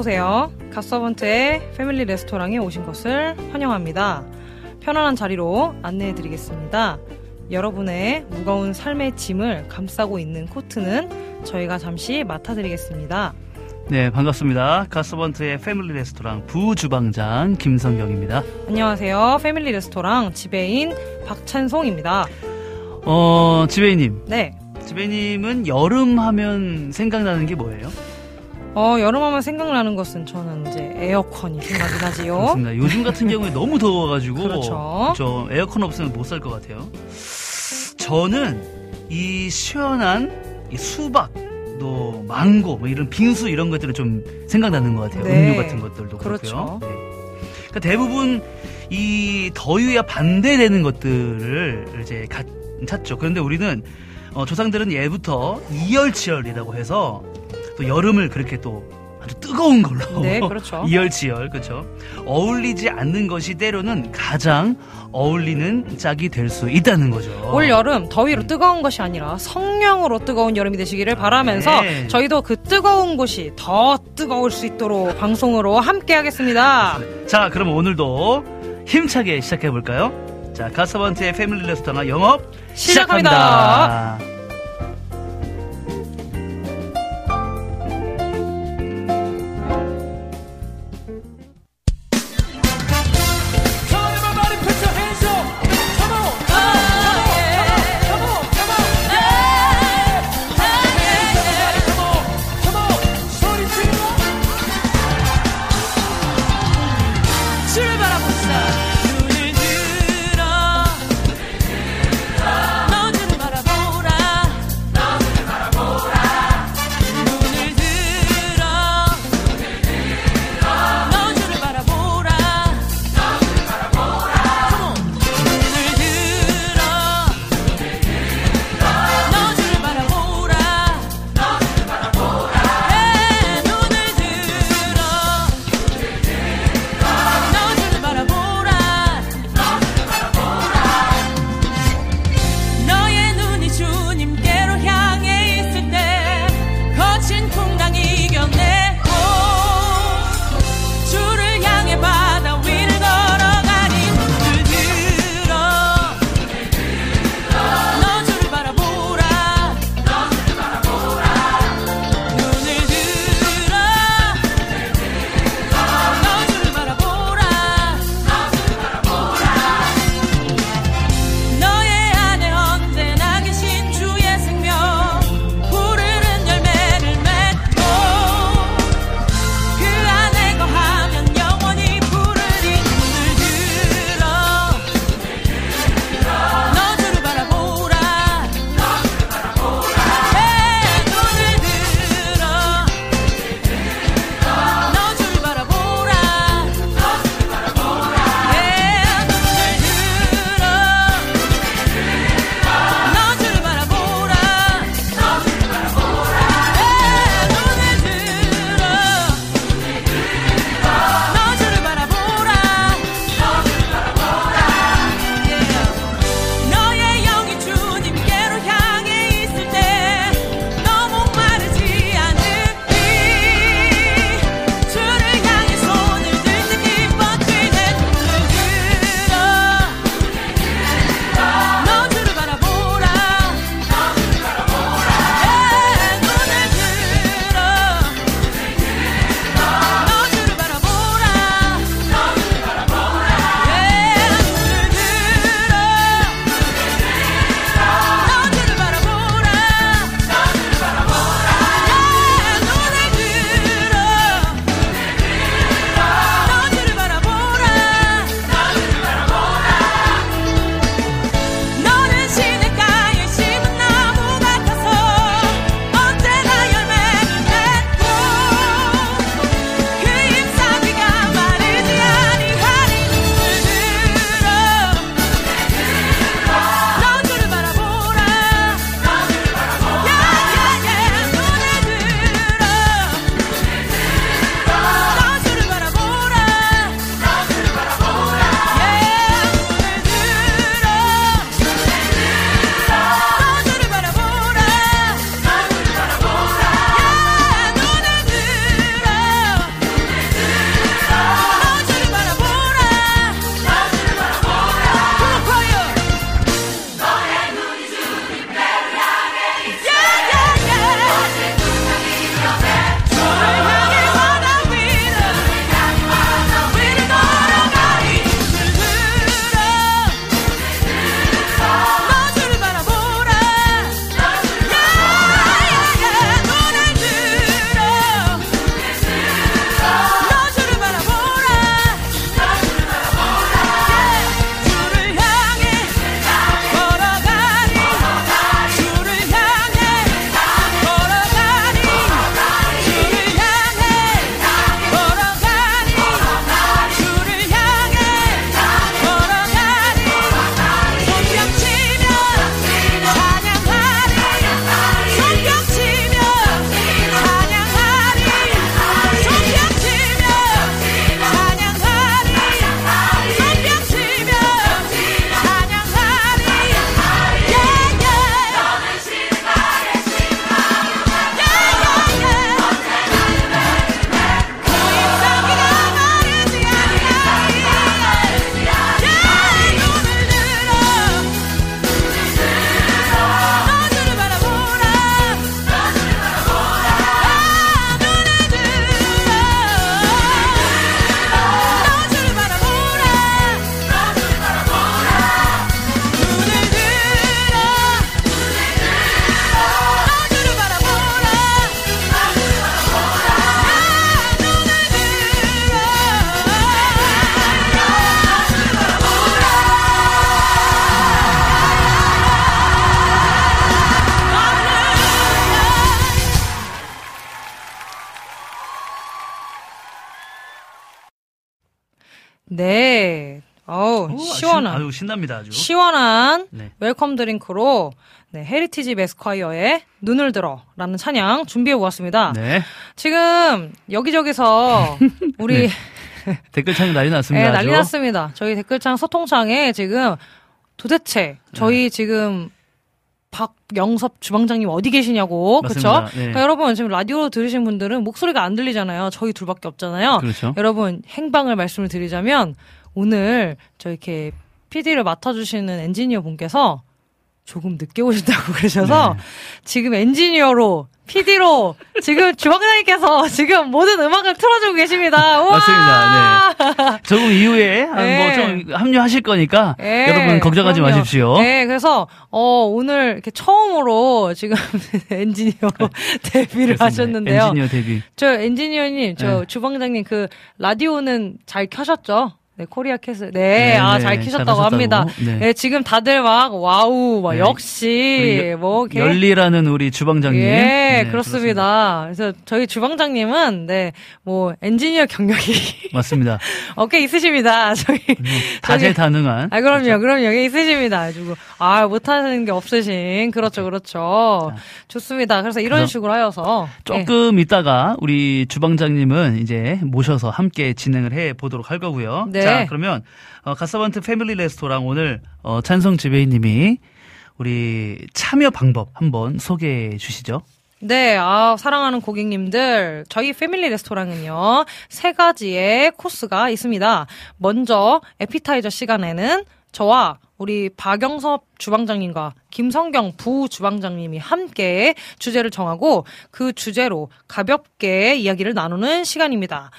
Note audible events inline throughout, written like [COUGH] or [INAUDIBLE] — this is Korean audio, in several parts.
어서 오세요. 갓서번트의 패밀리 레스토랑에 오신 것을 환영합니다. 편안한 자리로 안내해 드리겠습니다. 여러분의 무거운 삶의 짐을 감싸고 있는 코트는 저희가 잠시 맡아드리겠습니다. 네, 반갑습니다. 가스번트의 패밀리 레스토랑 부주방장 김성경입니다. 안녕하세요. 패밀리 레스토랑 지배인 박찬송입니다. 어, 지배이님. 네. 지배이님은 여름 하면 생각나는 게 뭐예요? 어, 여름하면 생각나는 것은 저는 이제 에어컨이 생각이 나지요. 그렇습니다. 요즘 같은 [LAUGHS] 경우에 너무 더워가지고. 그렇죠. 그렇죠. 에어컨 없으면 못 살 것 같아요. 저는 이 시원한 이 수박, 또 망고, 뭐 이런 빙수 이런 것들은 좀 생각나는 것 같아요. 네. 음료 같은 것들도 그렇죠. 그렇고요. 네. 그러니까 대부분 이 더위와 반대되는 것들을 이제 가- 찾죠. 그런데 우리는 어, 조상들은 예부터 이열치열이라고 해서 또 여름을 그렇게 또 아주 뜨거운 걸로 네, [LAUGHS] 그렇죠. 이열치열 그렇죠. 어울리지 않는 것이 때로는 가장 어울리는 짝이 될 수 있다는 거죠. 올 여름 더위로 뜨거운 것이 아니라 성령으로 뜨거운 여름이 되시기를 바라면서 네. 저희도 그 뜨거운 곳이 더 뜨거울 수 있도록 방송으로 함께 하겠습니다. 자, 그럼 오늘도 힘차게 시작해 볼까요? 자, 가스번트의 패밀리 레스토랑 영업 시작합니다. 시작합니다. 아유 신납니다 아주. 시원한 네. welcome drink로 네, 헤리티지 매스콰이어의 눈을 들어라는 찬양 준비해 보았습니다. 네. 지금 여기저기서 [LAUGHS] 우리 댓글창이 난리 났습니다. 네, 난리. 났습니다. 저희 댓글창 소통창에 지금 도대체 저희 네. 지금 박영섭 주방장님 어디 계시냐고 그렇죠? 네. 그러니까 여러분 지금 라디오로 들으신 분들은 목소리가 안 들리잖아요. 저희 둘밖에 없잖아요. 그렇죠. 여러분 행방을 말씀을 드리자면 오늘 저 이렇게 PD를 맡아주시는 엔지니어 분께서 조금 늦게 오신다고 [LAUGHS] 그러셔서 네. 지금 엔지니어로 PD로 지금 주방장님께서 [LAUGHS] 지금 모든 음악을 틀어주고 계십니다. 우와! 맞습니다. 네. [LAUGHS] 조금 이후에 네. 뭐좀 합류하실 거니까 네, 여러분 걱정하지 그럼요. 마십시오. 네, 그래서 어 오늘 이렇게 처음으로 지금 엔지니어로 데뷔를 그렇습니다. 하셨는데요. 엔지니어 데뷔. 저 엔지니어님, 저 네. 주방장님 그 라디오는 잘 켜셨죠? 네, 코리아 캐슬. 네, 네, 아, 네, 잘 키셨다고 잘하셨다고. 합니다. 네. 네. 지금 다들 막, 와우, 막, 네. 역시, 뭐, 이렇게. 열리라는 우리 주방장님. 예, 네, 그렇습니다. 그래서 저희 주방장님은, 네, 뭐, 엔지니어 경력이 [LAUGHS] 맞습니다. 어깨 있으십니다. 저희. 다재다능한. 아, 그럼요, 그럼요. 여기 있으십니다. 가지고 아, 못하는 게 없으신. 그렇죠, 그렇죠. 좋습니다. 그래서 이런 그래서 식으로 하여서. 네. 조금 있다가 우리 주방장님은 이제 모셔서 함께 진행을 해 보도록 할 거고요. 네. 자, 그러면 어, 가사반트 패밀리 레스토랑 오늘 어, 찬성 지배인님이 우리 참여 방법 한번 소개해 주시죠. 네, 아, 사랑하는 고객님들, 저희 패밀리 레스토랑은요, 세 가지의 코스가 있습니다. 먼저, 에피타이저 시간에는 저와 우리 박영섭 주방장님과 김성경 부 주방장님이 함께 주제를 정하고 그 주제로 가볍게 이야기를 나누는 시간입니다.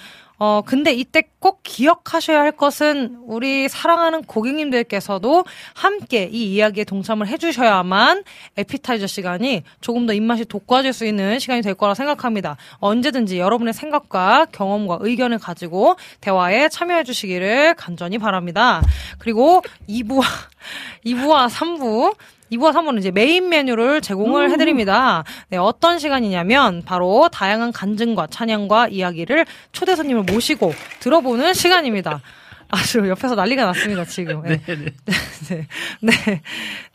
어, 근데 이때 꼭 기억하셔야 할 것은 우리 사랑하는 고객님들께서도 함께 이 이야기에 동참을 해주셔야만 에피타이저 시간이 조금 더 입맛이 돋궈질 수 있는 시간이 될 거라 생각합니다. 언제든지 여러분의 생각과 경험과 의견을 가지고 대화에 참여해 주시기를 간절히 바랍니다. 그리고 2부와, 2부와 3부, 2부와 3부는 이제 메인 메뉴를 제공을 해드립니다. 네, 어떤 시간이냐면 바로 다양한 간증과 찬양과 이야기를 초대 손님을 모시고 들어보는 시간입니다. 아주 옆에서 난리가 났습니다, 지금. 네. [LAUGHS] [LAUGHS] 네. 네.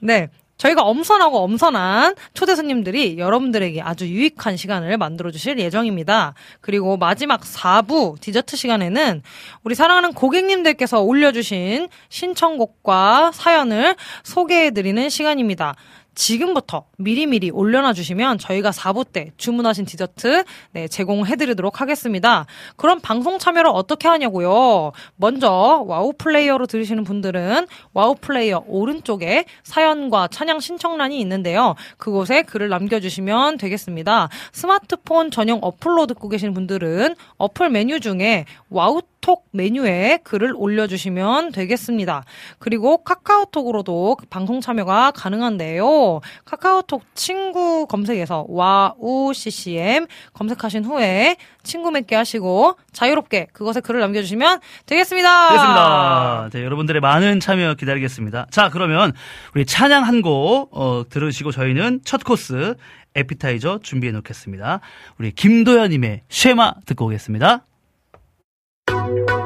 네. 저희가 엄선하고 엄선한 초대 손님들이 여러분들에게 아주 유익한 시간을 만들어 주실 예정입니다. 그리고 마지막 4부 디저트 시간에는 우리 사랑하는 고객님들께서 올려주신 신청곡과 사연을 소개해 드리는 시간입니다. 지금부터 미리미리 올려놔 주시면 저희가 4부 때 주문하신 디저트 네, 제공해 드리도록 하겠습니다. 그럼 방송 참여를 어떻게 하냐고요? 먼저 와우 플레이어로 들으시는 분들은 와우 플레이어 오른쪽에 사연과 찬양 신청란이 있는데요. 그곳에 글을 남겨 주시면 되겠습니다. 스마트폰 전용 어플로 듣고 계신 분들은 어플 메뉴 중에 와우 톡 메뉴에 글을 올려주시면 되겠습니다. 그리고 카카오톡으로도 방송 참여가 가능한데요. 카카오톡 친구 검색에서 와우 CCM 검색하신 후에 친구 맺기 하시고 자유롭게 그곳에 글을 남겨주시면 되겠습니다. 됐습니다. 네, 여러분들의 많은 참여 기다리겠습니다. 자, 그러면 우리 찬양 한곡 어, 들으시고 저희는 첫 코스 에피타이저 준비해 놓겠습니다. 우리 김도현님의 쉐마 듣고 오겠습니다. Thank you.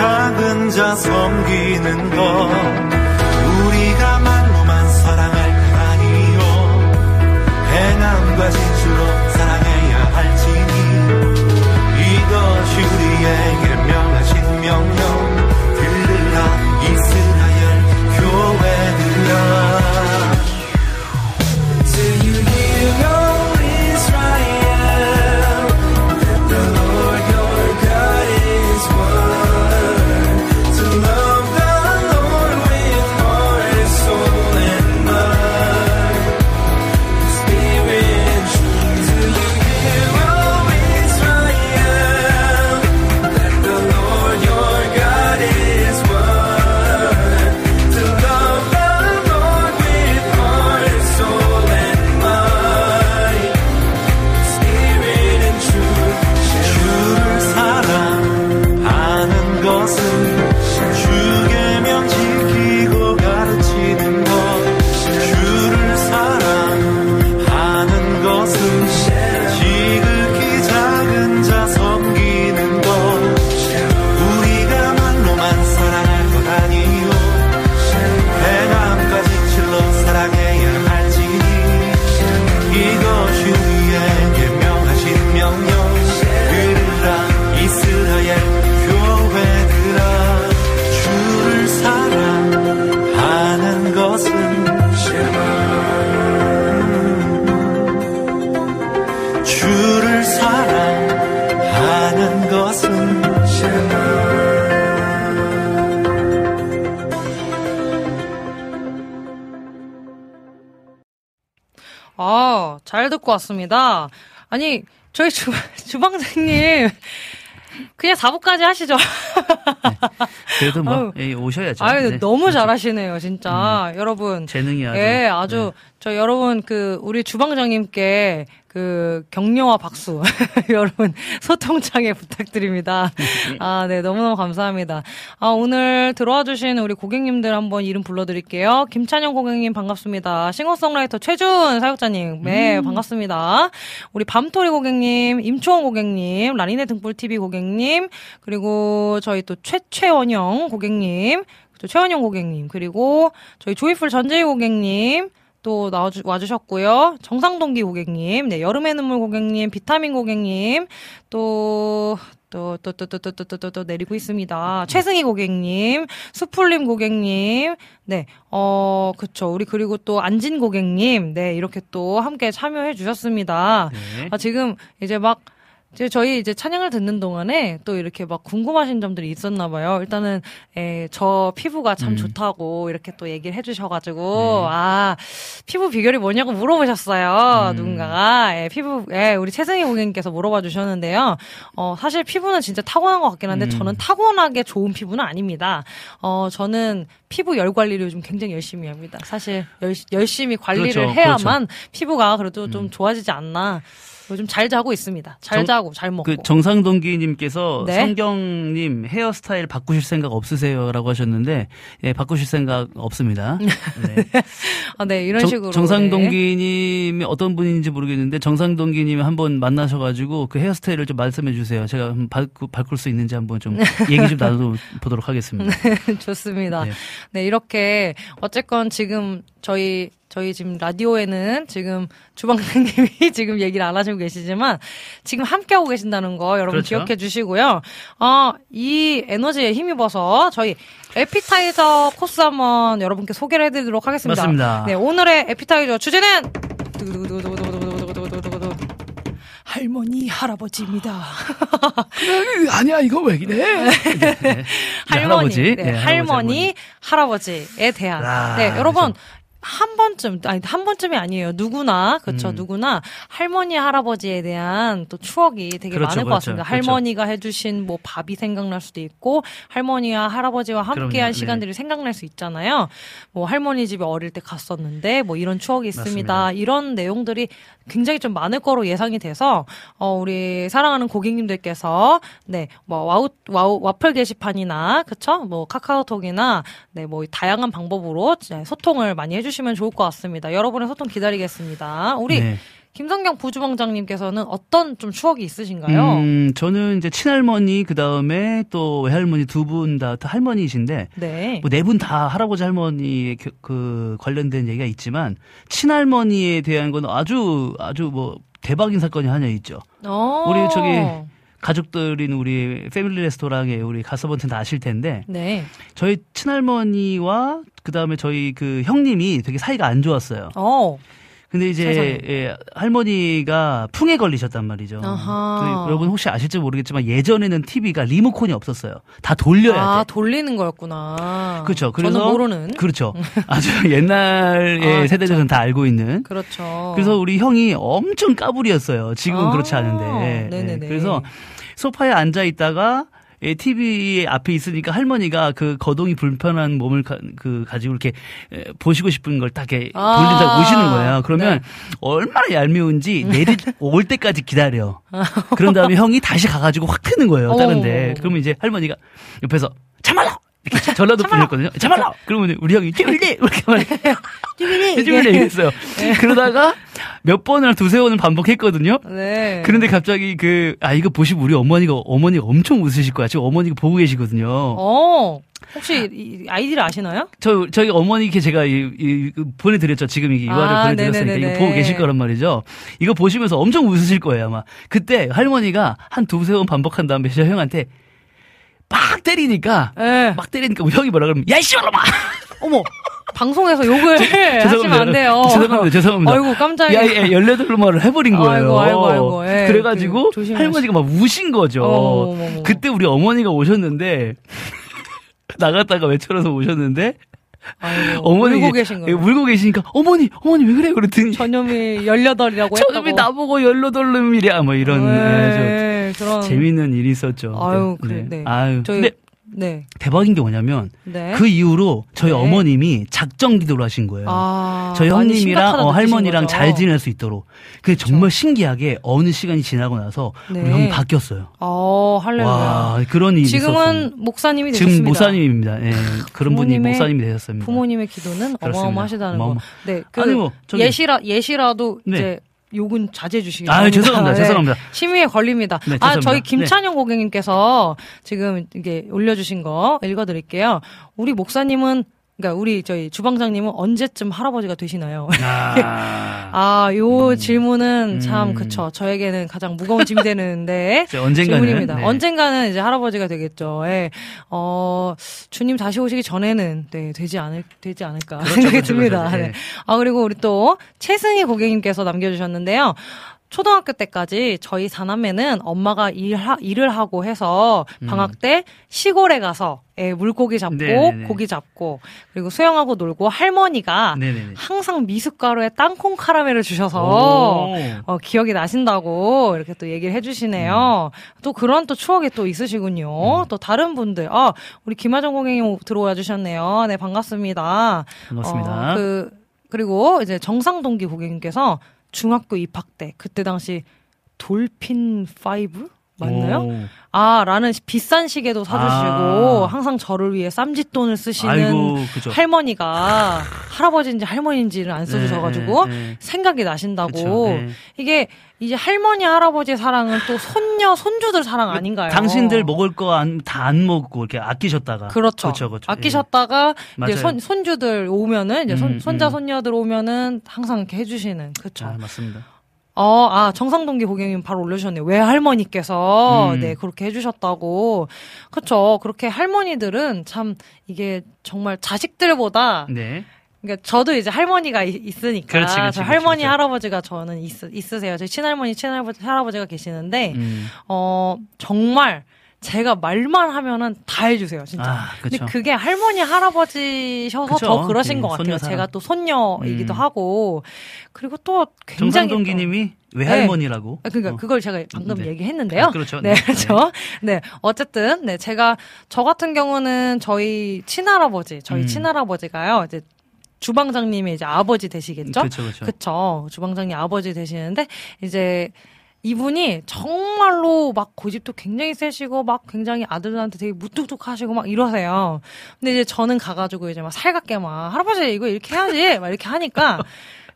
작은 자 섬기는 것 잘 듣고 왔습니다. 아니, 저희 주, [LAUGHS] 주방장님, 그냥 4부까지 하시죠. 그래도 뭐. [LAUGHS] 예, 오셔야죠. 아유, 네. 너무 잘하시네요, 진짜. 여러분. 재능이 아주. 예, 아주, 저 여러분, 그, 우리 주방장님께 그, 격려와 박수. [LAUGHS] 여러분, 소통창에 부탁드립니다. 아, 네, 너무너무 감사합니다. 아, 오늘 들어와 주신 우리 고객님들 한번 이름 불러 드릴게요. 김찬영 고객님 반갑습니다. 싱어송라이터 최준 사역자님, 네, 반갑습니다. 우리 밤토리 고객님, 임초원 고객님, 라니네 등불TV 고객님, 그리고 저희 또 최최원영 고객님, 또 최원영 고객님, 그리고 저희 조이풀 전재희 고객님, 또 나와주, 와주셨고요. 정상동기 고객님, 네, 여름의 눈물 고객님, 비타민 고객님, 또, 또, 또, 또, 또, 또, 또, 또, 또, 또 내리고 있습니다. 최승희 고객님, 수풀림 고객님, 네, 어, 그쵸. 우리 그리고 또 안진 고객님, 네, 이렇게 또 함께 참여해 주셨습니다. 네. 아, 지금 이제 막, 이제 저희 이제 찬양을 듣는 동안에 또 이렇게 막 궁금하신 점들이 있었나 봐요. 일단은 에, 저 피부가 참 음. 좋다고 이렇게 또 얘기를 네. 해주셔가지고 아 피부 비결이 뭐냐고 물어보셨어요. 음. 누군가가 예, 피부 예, 우리 최승희 고객님께서 물어봐 주셨는데요. 어 사실 피부는 진짜 타고난 것 같긴 한데 음. 저는 타고나게 좋은 피부는 아닙니다. 어 저는 피부 열 관리를 요즘 굉장히 열심히 합니다. 사실 열, 열심히 관리를 그렇죠, 해야만 피부가 그래도 좀 음. 좋아지지 않나. 요즘 잘 자고 있습니다. 잘 정- 자고 잘 먹고. 그 정상동기님께서 네. 성경님 헤어스타일 바꾸실 생각 없으세요라고 하셨는데 예 바꾸실 생각 없습니다. [LAUGHS] 네. 아, 네 이런 정- 식으로. 네. 정상동기님이 어떤 분인지 모르겠는데 정상동기님이 한번 만나셔가지고 그 헤어스타일을 좀 말씀해 주세요. 제가 바꾸, 바꿀 수 있는지 한번 좀 [LAUGHS] 얘기 좀 나눠보도록 하겠습니다. 네. 좋습니다. 네. 네. 이렇게 어쨌건 지금 저희 저희 지금 라디오에는 지금 주방장님이 [LAUGHS] 지금 얘기를 안 하시고 계시지만 지금 함께하고 계신다는 거 여러분 그렇죠. 기억해 주시고요. 어, 이 에너지에 힘입어서 저희 에피타이저 코스 한번 여러분께 소개를 해드리도록 하겠습니다. 맞습니다. 네, 오늘의 에피타이저 주제는 할머니 할아버지입니다. 아니야 이거 왜 그래? 네. 할머니, 할아버지, 네, 할머니, 할아버지, 할아버지에 대한. 아, 네 여러분 그렇죠. 한 번쯤, 아니, 한 번쯤이 아니에요. 누구나, 그쵸, 음. 누구나, 할머니, 할아버지에 대한 또 추억이 되게 그렇죠, 많을 것 그렇죠, 같습니다. 그렇죠. 할머니가 해주신 뭐 밥이 생각날 수도 있고, 할머니와 할아버지와 함께한 네. 시간들이 생각날 수 있잖아요. 뭐, 할머니 집에 어릴 때 갔었는데, 뭐, 이런 추억이 있습니다. 맞습니다. 이런 내용들이 굉장히 좀 많을 거로 예상이 돼서, 어, 우리 사랑하는 고객님들께서, 네, 뭐, 와우, 와우, 와플 게시판이나, 그쵸? 뭐, 카카오톡이나, 네, 뭐, 다양한 방법으로 네, 소통을 많이 해주 시면 좋을 것 같습니다. 여러분의 소통 기다리겠습니다. 우리, 네. 김성경 부주방장님께서는 어떤 좀 추억이 있으신가요? 음, 저는 이제 친할머니 그 다음에 또 외할머니 두 분 다 할머니이신데 네. 뭐네분다 할아버지 할머니에 그- 그 관련된 얘기가 있지만 친할머니에 대한 건 아주 아주 뭐 대박인 사건이 하나 있죠. 어. 우리 저기 가족들인 우리 패밀리 레스토랑에 우리 가서번트 다 아실 텐데 네. 저희 친할머니와 그 다음에 저희 그 형님이 되게 사이가 안 좋았어요. 어. 근데 이제 세상에. 예, 할머니가 풍에 걸리셨단 말이죠. 아하. 그 여러분 혹시 아실지 모르겠지만 예전에는 TV가 리모컨이 없었어요. 다 돌려야 아, 돼. 돌리는 거였구나. 그렇죠. 그래서 저는 모르는. 그렇죠. [LAUGHS] 아주 옛날의 아, 세대들은 다 알고 있는. 그렇죠. 그래서 우리 형이 엄청 까불이었어요. 지금은 아, 그렇지 않은데. 네네네. 예, 그래서 소파에 앉아 있다가 TV 앞에 있으니까 할머니가 그 거동이 불편한 몸을 가, 그 가지고 이렇게 에, 보시고 싶은 걸 딱 이렇게 아, 돌린다고 오시는 거예요. 그러면 네. 얼마나 얄미운지 내리 올 때까지 기다려. [LAUGHS] 그런 다음에 형이 다시 가가지고 확 트는 거예요. 다른데. 그러면 이제 할머니가 옆에서. 이렇게 전라도 분이었거든요. 참말라. 그러면 우리 형이 찌밀리 이렇게 말. 찌밀리 이랬어요. 그러다가 몇 번을 두세 번을 반복했거든요. 네. 그런데 갑자기 그, 아, 이거 보시면 우리 어머니가, 어머니가 엄청 웃으실 거야. 지금 어머니가 보고 계시거든요. 어. 혹시 이 아이디를 아시나요? 저, 저희 어머니께 제가 이, 이, 이 보내드렸죠. 지금 이 유아를 아, 보내드렸으니까 네네네네. 이거 보고 계실 거란 말이죠. 이거 보시면서 엄청 웃으실 거예요, 아마. 그때 할머니가 한 두세 번 반복한 다음에 저 형한테 막 때리니까, 네. 막 때리니까 우리 형이 뭐라 그러면, 야, 이씨, 말놈아! [LAUGHS] 어머. 방송에서 욕을 하시면 안 돼요. 죄송합니다. 죄송합니다. 아이고 깜짝이야. 야, 야, 열여덟 말을 해버린 거예요. 아이고, 아이고, 아이고. 예, 그래가지고 그, 할머니가 막 우신 거죠. 어머, 어머, 어머. 그때 우리 어머니가 오셨는데 [LAUGHS] 나갔다가 외쳐서 오셨는데 아이고, 어머니 울고 계신 거예요. 울고 계시니까 어머니 어머니 왜 그래 그랬더니 전염이 18이라고 저놈이 했다고. 나보고 열로돌름이랴 뭐 이런 네, 네, 그런 저 재밌는 일이 있었죠. 아유, 네. 그래, 네. 아유. 저희 근데 네. 대박인 게 뭐냐면 네. 그 이후로 저희 네. 어머님이 작정 기도를 하신 거예요. 아, 저희 형님이랑 어, 할머니랑 거죠. 잘 지낼 수 있도록. 그게 정말 신기하게 어느 시간이 지나고 나서 네. 우리 형이 바뀌었어요. 어, 할렐루야. 와 그런 일이 지금은 있었어요. 목사님이 지금 되셨습니다. 목사님입니다. 예, 그런 분이 목사님이 되셨습니다. 부모님의 기도는 그렇습니다. 어마어마하시다는 어마어마- 거. 네, 그 아니, 뭐, 저기- 예시라 예시라도 네. 이제 욕은 자제해 주시기 아 바랍니다. 죄송합니다. 네. 죄송합니다. 심의에 걸립니다. 네, 아. 저희 김찬영 고객님께서 지금 이게 올려주신 거 읽어드릴게요. 우리 목사님은, 그러니까 우리 저희 주방장님은 언제쯤 할아버지가 되시나요? 아, [LAUGHS] 아, 요 질문은 참, 음. 그쵸. 저에게는 가장 무거운 짐이 되는데. [LAUGHS] 언젠가는 질문입니다. 네. 언젠가는 이제 할아버지가 되겠죠. 예. 어, 주님 다시 오시기 전에는, 네, 되지 않을, 되지 않을까 생각이 그렇죠, 듭니다. 그렇죠. 네. 네. 아, 그리고 우리 또, 최승희 고객님께서 남겨 주셨는데요. 초등학교 때까지 저희 사남매는 엄마가 일하, 일을 하고 해서 방학 때 시골에 가서 예, 물고기 잡고 음. 네네네. 고기 잡고 그리고 수영하고 놀고 할머니가 네네네. 항상 미숫가루에 땅콩 카라멜을 주셔서 오. 어, 기억이 나신다고 이렇게 또 얘기를 해주시네요. 음. 또 그런 또 추억이 또 있으시군요. 또 다른 분들, 아, 우리 김하정 고객님 들어와 주셨네요. 네, 반갑습니다. 반갑습니다. 어, 그, 그리고 이제 정상동기 고객님께서 중학교 입학 때, 그때 당시 돌핀 5? 맞나요? 오. 아, 라는 비싼 시계도 사주시고, 아. 항상 저를 위해 쌈짓돈을 쓰시는 아이고. 할머니가 할아버지인지 할머니인지를 안 써주셔가지고 네, 네, 네. 생각이 나신다고 그쵸, 네. 이게 이제 할머니 할아버지 사랑은 또 손녀 손주들 사랑 아닌가요? 당신들 먹을 거 다 안 먹고 이렇게 아끼셨다가 그렇죠. 그렇죠, 그렇죠. 아끼셨다가 맞아요. 이제 손 손주들 오면은 이제 손, 음, 손자 음. 손녀들 오면은 항상 이렇게 해주시는 예. 그렇죠. 아, 맞습니다. 어, 아, 정상동기 고객님 바로 올려주셨네요. 왜 할머니께서, 음. 네, 그렇게 해주셨다고. 그쵸. 그렇게 할머니들은 참, 이게 정말 자식들보다, 네. 그러니까 저도 이제 할머니가 이- 있으니까. 그렇지, 그렇지, 저 할머니, 그렇지. 할아버지가 저는 있, 있으세요. 제 친할머니, 친할아버지, 할아버지가 계시는데, 음. 어, 정말, 제가 말만 하면은 다 해주세요, 진짜. 아, 근데. 그게 할머니 할아버지셔서 그쵸. 더 그러신 네, 것 같아요. 손녀 사랑. 제가 또 손녀이기도 음. 하고 그리고 또 굉장히 또- 정상동기님이 네. 외할머니라고. 아, 그러니까 어. 그걸 제가 방금 네. 얘기했는데요. 아, 그렇죠. 네, 네. 그렇죠. 네, 어쨌든 네 제가 저 같은 경우는 저희 친할아버지, 저희 음. 친할아버지가요. 이제 주방장님이 이제 아버지 되시겠죠? 그렇죠, 그렇죠. 주방장님 아버지 되시는데, 이제, 이분이 정말로 막 고집도 굉장히 세시고, 막 굉장히 아들들한테 되게 무뚝뚝하시고 막 이러세요. 근데 이제 저는 가가지고 이제 막 살갑게 막, 할아버지 이거 이렇게 해야지! 막 이렇게 하니까,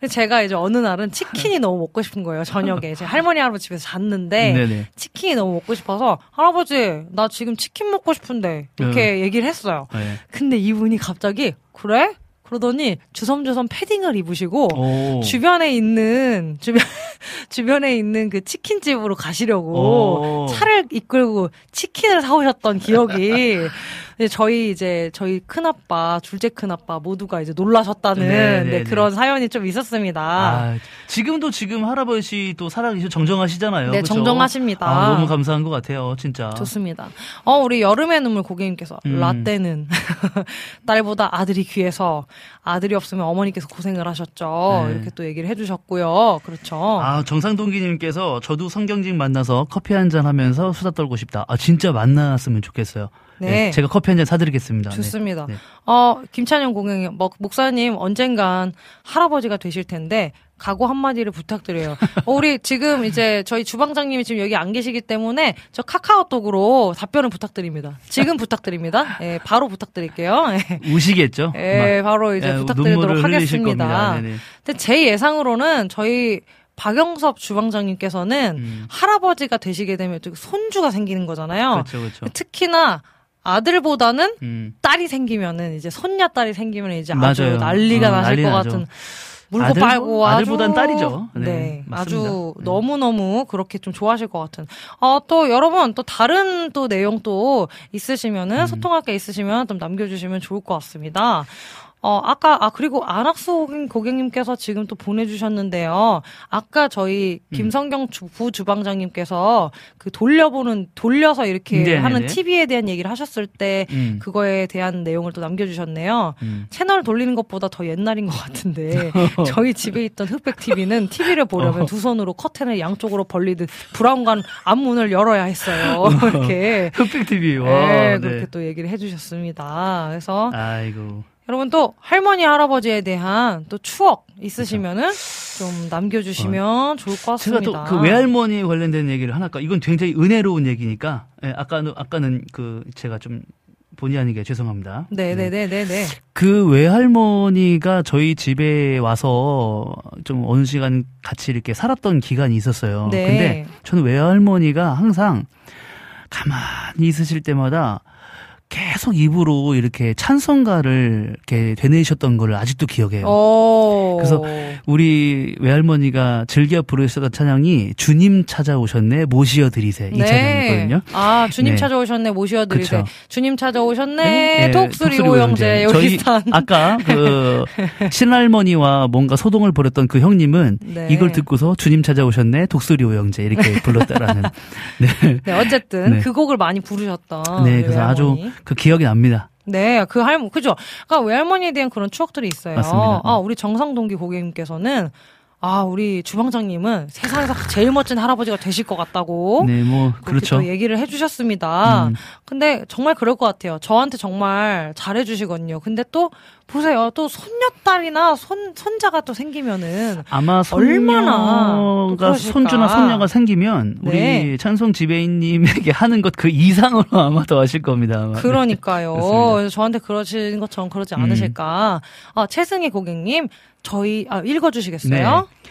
제가 이제 어느 날은 치킨이 너무 먹고 싶은 거예요, 저녁에. 제 할머니, 할아버지 집에서 잤는데, 네네. 치킨이 너무 먹고 싶어서, 할아버지, 나 지금 치킨 먹고 싶은데, 이렇게 얘기를 했어요. 네. 근데 이분이 갑자기 그래? 그러더니 주섬주섬 패딩을 입으시고 오. 주변에 있는 주변 [LAUGHS] 주변에 있는 그 치킨집으로 가시려고 오. 차를 이끌고 치킨을 사오셨던 기억이 이제 저희 이제 저희 큰 아빠 둘째 큰 아빠 모두가 이제 놀라셨다는 네, 네, 네, 네. 그런 사연이 좀 있었습니다. 아, 지금도 지금 할아버지 또 살아계셔 정정하시잖아요. 네, 그쵸? 정정하십니다. 아, 너무 감사한 것 같아요, 진짜. 좋습니다. 어, 우리 여름의 눈물 고객님께서 음. 라떼는 [LAUGHS] 딸보다 아들이 귀해서 아들이 없으면 어머니께서 고생을 하셨죠. 네. 이렇게 또 얘기를 해주셨고요. 그렇죠. 아, 정상동기님께서 저도 성경직 만나서 커피 한 잔 하면서 수다 떨고 싶다. 아, 진짜 만났으면 좋겠어요. 네. 제가 커피 한 잔 사드리겠습니다. 네. 좋습니다. 네. 어, 김찬영 고객님, 뭐, 목사님 언젠간 할아버지가 되실 텐데 각오 한마디를 부탁드려요. 어, 우리 지금 이제 저희 주방장님이 지금 여기 안 계시기 때문에 저 카카오톡으로 답변을 부탁드립니다. 지금 부탁드립니다. 예, 바로 부탁드릴게요. 예. 우시겠죠? 예, 막, 바로 이제 예, 부탁드리도록 하겠습니다. 겁니다. 네네. 근데 제 예상으로는 저희 박영섭 주방장님께서는 음. 할아버지가 되시게 되면 또 손주가 생기는 거잖아요. 그렇죠, 그렇죠. 특히나 아들보다는 음. 딸이 생기면은 이제 손녀 딸이 생기면 이제 맞아요. 아주 난리가 어, 나실 난리 것 나죠. 같은 물고 아들- 빨고 아주 아들보단 딸이죠. 네, 네. 아주 네. 너무 너무 그렇게 좀 좋아하실 것 같은. 어, 또 여러분 또 다른 또 내용 또 있으시면은 음. 소통할 게 있으시면 좀 남겨주시면 좋을 것 같습니다. 어, 아까, 아, 그리고 안학수 고객- 고객님께서 지금 또 보내주셨는데요. 아까 저희 음. 김성경 주- 부 주방장님께서 그 돌려보는, 돌려서 이렇게 네네네. 하는 TV에 대한 얘기를 하셨을 때 음. 그거에 대한 내용을 또 남겨주셨네요. 음. 채널 돌리는 것보다 더 옛날인 것 같은데 [LAUGHS] 저희 집에 있던 흑백 TV는 TV를 보려면 어. 두 손으로 커튼을 양쪽으로 벌리듯 브라운관 앞문을 열어야 했어요. [LAUGHS] 이렇게. 흑백 TV. 와. 네, 네. 그렇게 또 얘기를 해주셨습니다. 그래서 아이고. 여러분 또 할머니 할아버지에 대한 또 추억 있으시면은 좀 남겨주시면 좋을 것 제가 같습니다. 또그 외할머니 관련된 얘기를 하나 할까? 이건 굉장히 은혜로운 얘기니까. 예, 아까는 아까는 그 제가 좀 본의 아니게 죄송합니다. 네네네네 네. 그 외할머니가 저희 집에 와서 좀 어느 시간 같이 이렇게 살았던 기간이 있었어요. 네. 근데 저는 외할머니가 항상 가만히 있으실 때마다 계속 입으로 이렇게 찬송가를 이렇게 되뇌셨던 걸 아직도 기억해요. 어. 그래서 우리 외할머니가 즐겨 부르셨던 찬양이 주님 찾아오셨네 모시어 드리세 이 찬양이거든요. 아, 주님 네. 찾아오셨네, 모시어 드리세. 그쵸. 주님 찾아오셨네, 네, 독수리 독수리 오영재, 저희. 아까 그 [LAUGHS] 친할머니와 뭔가 소동을 벌였던 그 형님은 네. 이걸 듣고서 주님 찾아오셨네 독수리 오영재 이렇게 불렀다라는 네. [LAUGHS] 네, 어쨌든 네. 그 곡을 많이 부르셨던. 네, 그래서 아주 외할머니. 그 기억이 납니다. 네, 그 할머, 그죠? 그러니까 외할머니에 대한 그런 추억들이 있어요. 맞습니다. 아, 우리 정상동기 고객님께서는 아, 우리 주방장님은 세상에서 제일 멋진 할아버지가 되실 것 같다고. 네, 뭐 그렇죠. 또 얘기를 해주셨습니다. 음. 근데 정말 그럴 것 같아요. 저한테 정말 잘해주시거든요. 근데 또 보세요. 또 손녀딸이나 손 손자가 또 생기면은 아마 얼마나 그러실까. 손주나 손녀가 생기면 우리 네. 찬송 지배인님에게 하는 것 그 이상으로 아마 더 하실 겁니다. 아마. 그러니까요. 그래서 저한테 그러시는 것처럼 그러지 음. 않으실까. 아, 최승희 고객님, 저희, 아, 읽어주시겠어요? 네.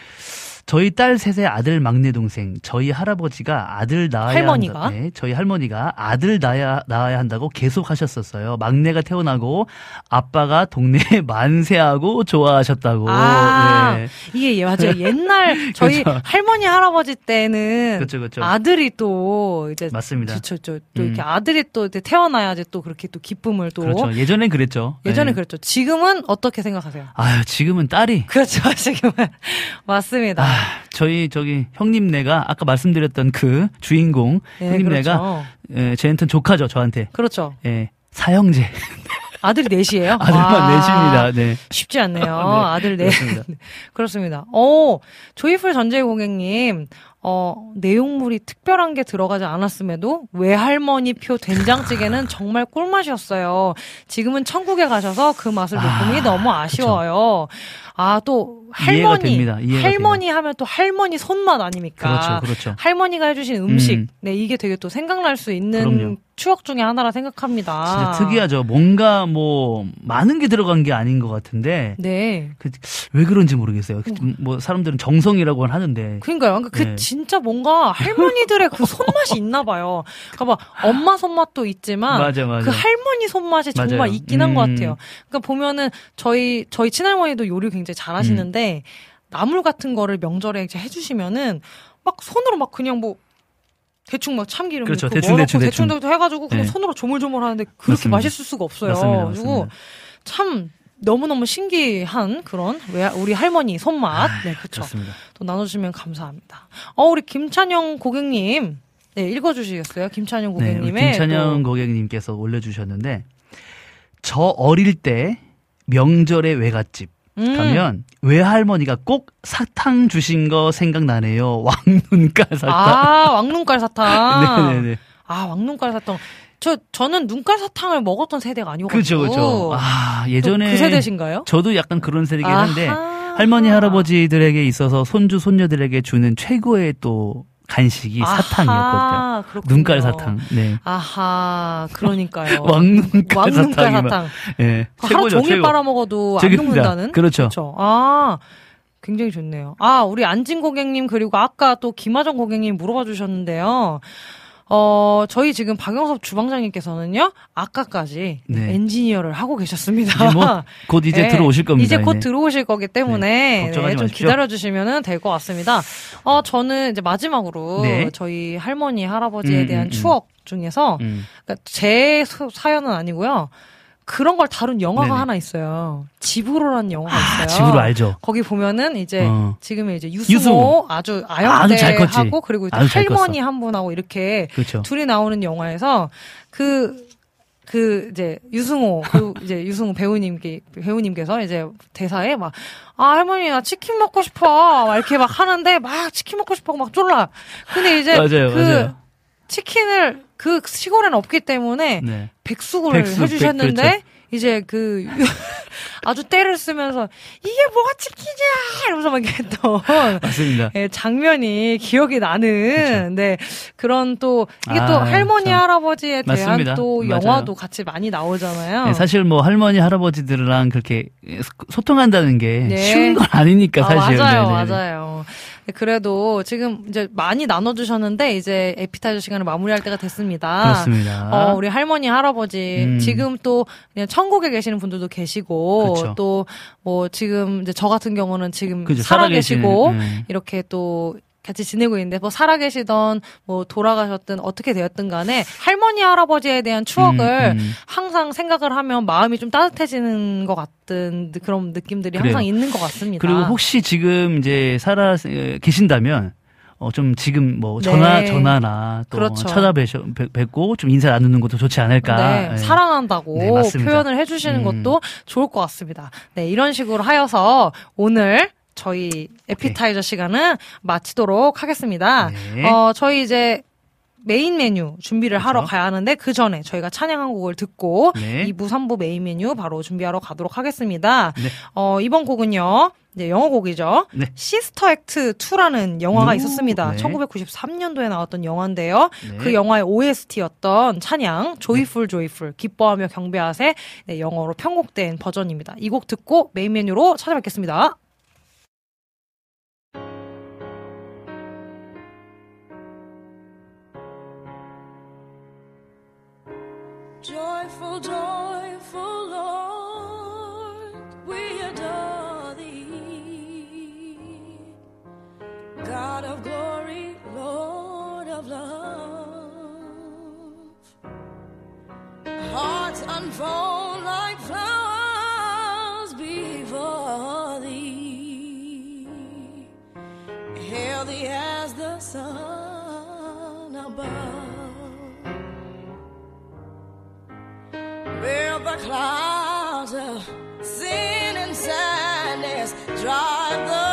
저희 딸 셋의 아들 막내 동생 저희 할아버지가 아들 낳아야 할머니가? 한다, 네, 저희 할머니가 아들 낳아야, 낳아야 한다고 계속 하셨었어요. 막내가 태어나고 아빠가 동네에 [LAUGHS] 만세하고 좋아하셨다고. 아, 네. 이게 예, 맞아요. [LAUGHS] 옛날 저희 그렇죠. 할머니 할아버지 때는 그렇죠, 그렇죠. 아들이 또 이제 맞습니다. 그렇죠, 또 이렇게 음. 아들이 또 이제 태어나야지 또 그렇게 또 기쁨을 또 그렇죠. 예전엔 그랬죠. 예전에 네. 그랬죠. 지금은 어떻게 생각하세요? 아유, 지금은 딸이 그렇죠, [LAUGHS] 지금은 맞습니다. 아, 저희 저기 형님네가 아까 말씀드렸던 그 주인공 네, 형님네가 그렇죠. 예, 쟤한테는 조카죠, 저한테. 그렇죠. 예. 사형제 아들이 넷이에요. [LAUGHS] 아들만 와, 넷입니다. 네. 쉽지 않네요. [LAUGHS] 네, 아들 넷. 그렇습니다. [LAUGHS] 그렇습니다. 어, 조이풀 전재희 고객님, 어, 내용물이 특별한 게 들어가지 않았음에도 외할머니 표 된장찌개는 정말 꿀맛이었어요. 지금은 천국에 가셔서 그 맛을 못 보니 아, 너무 아쉬워요. 아, 또 할머니, 할머니 하면 또 할머니 손맛 아닙니까? 그렇죠, 그렇죠. 할머니가 해주신 음식, 음. 네 이게 되게 또 생각날 수 있는 그럼요. 추억 중에 하나라 생각합니다. 진짜 특이하죠. 뭔가 뭐 많은 게 들어간 게 아닌 것 같은데 네. 그, 왜 그런지 모르겠어요. 뭐 사람들은 정성이라고 하는데 그러니까요. 그러니까 그 네. 진짜 뭔가 할머니들의 그 손맛이 있나 봐요. 그러니까 막 엄마 손맛도 있지만 맞아 맞아. 그 할머니 손맛이 정말 맞아요. 있긴 한것 음. 같아요. 그러니까 보면은 저희 저희 친할머니도 요리 굉장히 잘하시는데 음. 나물 같은 거를 명절에 이제 해주시면은 막 손으로 막 그냥 뭐 대충 막 참기름 그렇죠. 대충, 뭐 대충, 대충. 대충 대충 해가지고 그냥 네. 손으로 조물조물 하는데 그렇게 맞습니다. 맛있을 수가 없어요. 맞습니다. 그리고 맞습니다. 참 너무너무 신기한 그런 외- 우리 할머니 손맛. 네, 그렇죠. 그렇습니다. 또 나눠주시면 감사합니다. 어, 우리 김찬영 고객님. 네, 읽어주시겠어요? 김찬영 네, 고객님의. 김찬영 또- 고객님께서 올려주셨는데 저 어릴 때 명절에 외갓집 음. 가면 외할머니가 꼭 사탕 주신 거 생각나네요. [LAUGHS] 왕눈깔 사탕. 아, 왕눈깔 사탕. 네네네. [LAUGHS] 아, 왕눈깔 사탕. 저, 저는 눈깔 사탕을 먹었던 세대가 아니어가지고. 그죠, 그죠. 아, 또 예전에. 그 세대신가요? 저도 약간 그런 세대긴 한데, 아하. 할머니, 할아버지들에게 있어서 손주, 손녀들에게 주는 최고의 또 간식이 아하, 사탕이었거든요. 그렇군요. 눈깔 사탕. 네. 아하, 그러니까요. [LAUGHS] 왕눈깔 왕눈깔 사탕. 예. 하루 종일 빨아먹어도 안. 녹는다는? 그렇죠. 그렇죠. 아, 굉장히 좋네요. 아, 우리 안진 고객님 그리고 아까 또 김하정 고객님 물어봐 주셨는데요. 어, 저희 지금 박영섭 주방장님께서는요, 아까까지 네. 엔지니어를 하고 계셨습니다. 이제 뭐, 곧 이제 [LAUGHS] 네, 들어오실 겁니다. 이제 곧 네. 들어오실 거기 때문에 네, 네, 좀. 기다려주시면 될 것 같습니다. 어, 저는 이제 마지막으로 네. 저희 할머니, 할아버지에 음, 대한 음, 음. 추억 중에서 음. 그러니까 제 소- 사연은 아니고요. 그런 걸 다룬 영화가 네네. 하나 있어요. 집으로라는 영화가 아, 있어요. 집으로 알죠. 거기 보면은 이제 어. 지금의 이제 유승호, 유승호. 아주. 아역대하고 그리고 이제 할머니. 한 분하고 이렇게 그렇죠. 둘이 나오는 영화에서 그, 그, 이제, 유승호, 그, 이제, 유승호 배우님께, 배우님께서 이제 대사에 막, 아, 할머니, 나 치킨 먹고 싶어. 막 이렇게 막 하는데, 막 치킨 먹고 싶어. 막 쫄라. 근데 이제, 맞아요, 그, 맞아요. 치킨을 그 시골에는 없기 때문에, 네. 백숙을 백숙, 해주셨는데, 백- 그렇죠. 이제 그, [LAUGHS] 아주 때를 쓰면서, 이게 뭐가 치킨이야! 이러면서 막 또, 맞습니다. 예, 장면이 기억이 나는 네 그런 또 이게 또 아, 할머니 참. 할아버지에 대한 맞습니다. 또 맞아요. 영화도 같이 많이 나오잖아요. 네, 사실 뭐 할머니 할아버지들이랑 그렇게 소통한다는 게 네. 쉬운 건 아니니까 사실. 아, 맞아요, 네네네. 맞아요. 네, 그래도 지금 이제 많이 나눠주셨는데 이제 에피타이저 시간을 마무리할 때가 됐습니다. 그렇습니다. 어, 우리 할머니, 할아버지, 음. 지금 또 그냥 천국에 계시는 분들도 계시고. 또 뭐 지금 이제 저 같은 경우는 지금 그죠, 살아 살아계시는, 계시고, 음. 이렇게 또 같이 지내고 있는데 뭐 살아계시던 뭐 돌아가셨든 어떻게 되었든 간에 할머니 할아버지에 대한 추억을 음, 음. 항상 생각을 하면 마음이 좀 따뜻해지는 것 같은 그런 느낌들이 그래요. 항상 있는 것 같습니다. 그리고 혹시 지금 이제 살아 에, 계신다면 어 좀 지금 뭐 전화 네. 전화나 또 그렇죠. 찾아뵙고 좀 인사 나누는 것도 좋지 않을까. 네, 예. 사랑한다고 네, 맞습니다. 표현을 해주시는 음. 것도 좋을 것 같습니다. 네, 이런 식으로 하여서 오늘 저희 에피타이저 시간은 마치도록 하겠습니다. 네. 어, 저희 이제 메인 메뉴 준비를 하러 그렇죠. 가야 하는데 그 전에 저희가 찬양 한 곡을 듣고 네. 2부, 3부 메인 메뉴 바로 준비하러 가도록 하겠습니다. 네. 어, 이번 곡은요. 이제 영어 곡이죠. 네. 시스터 액트 2라는 영화가 오, 있었습니다. 네. 1993년도에 나왔던 영화인데요. 네. 그 영화의 OST였던 찬양 Joyful Joyful 기뻐하며 경배하세 네, 영어로 편곡된 버전입니다. 이 곡 듣고 메인 메뉴로 찾아뵙겠습니다. Joyful, Lord, we adore thee. God of glory, Lord of love. Hearts unfold like flowers before thee. Hail thee as the sun above. The clouds of sin and sadness drive the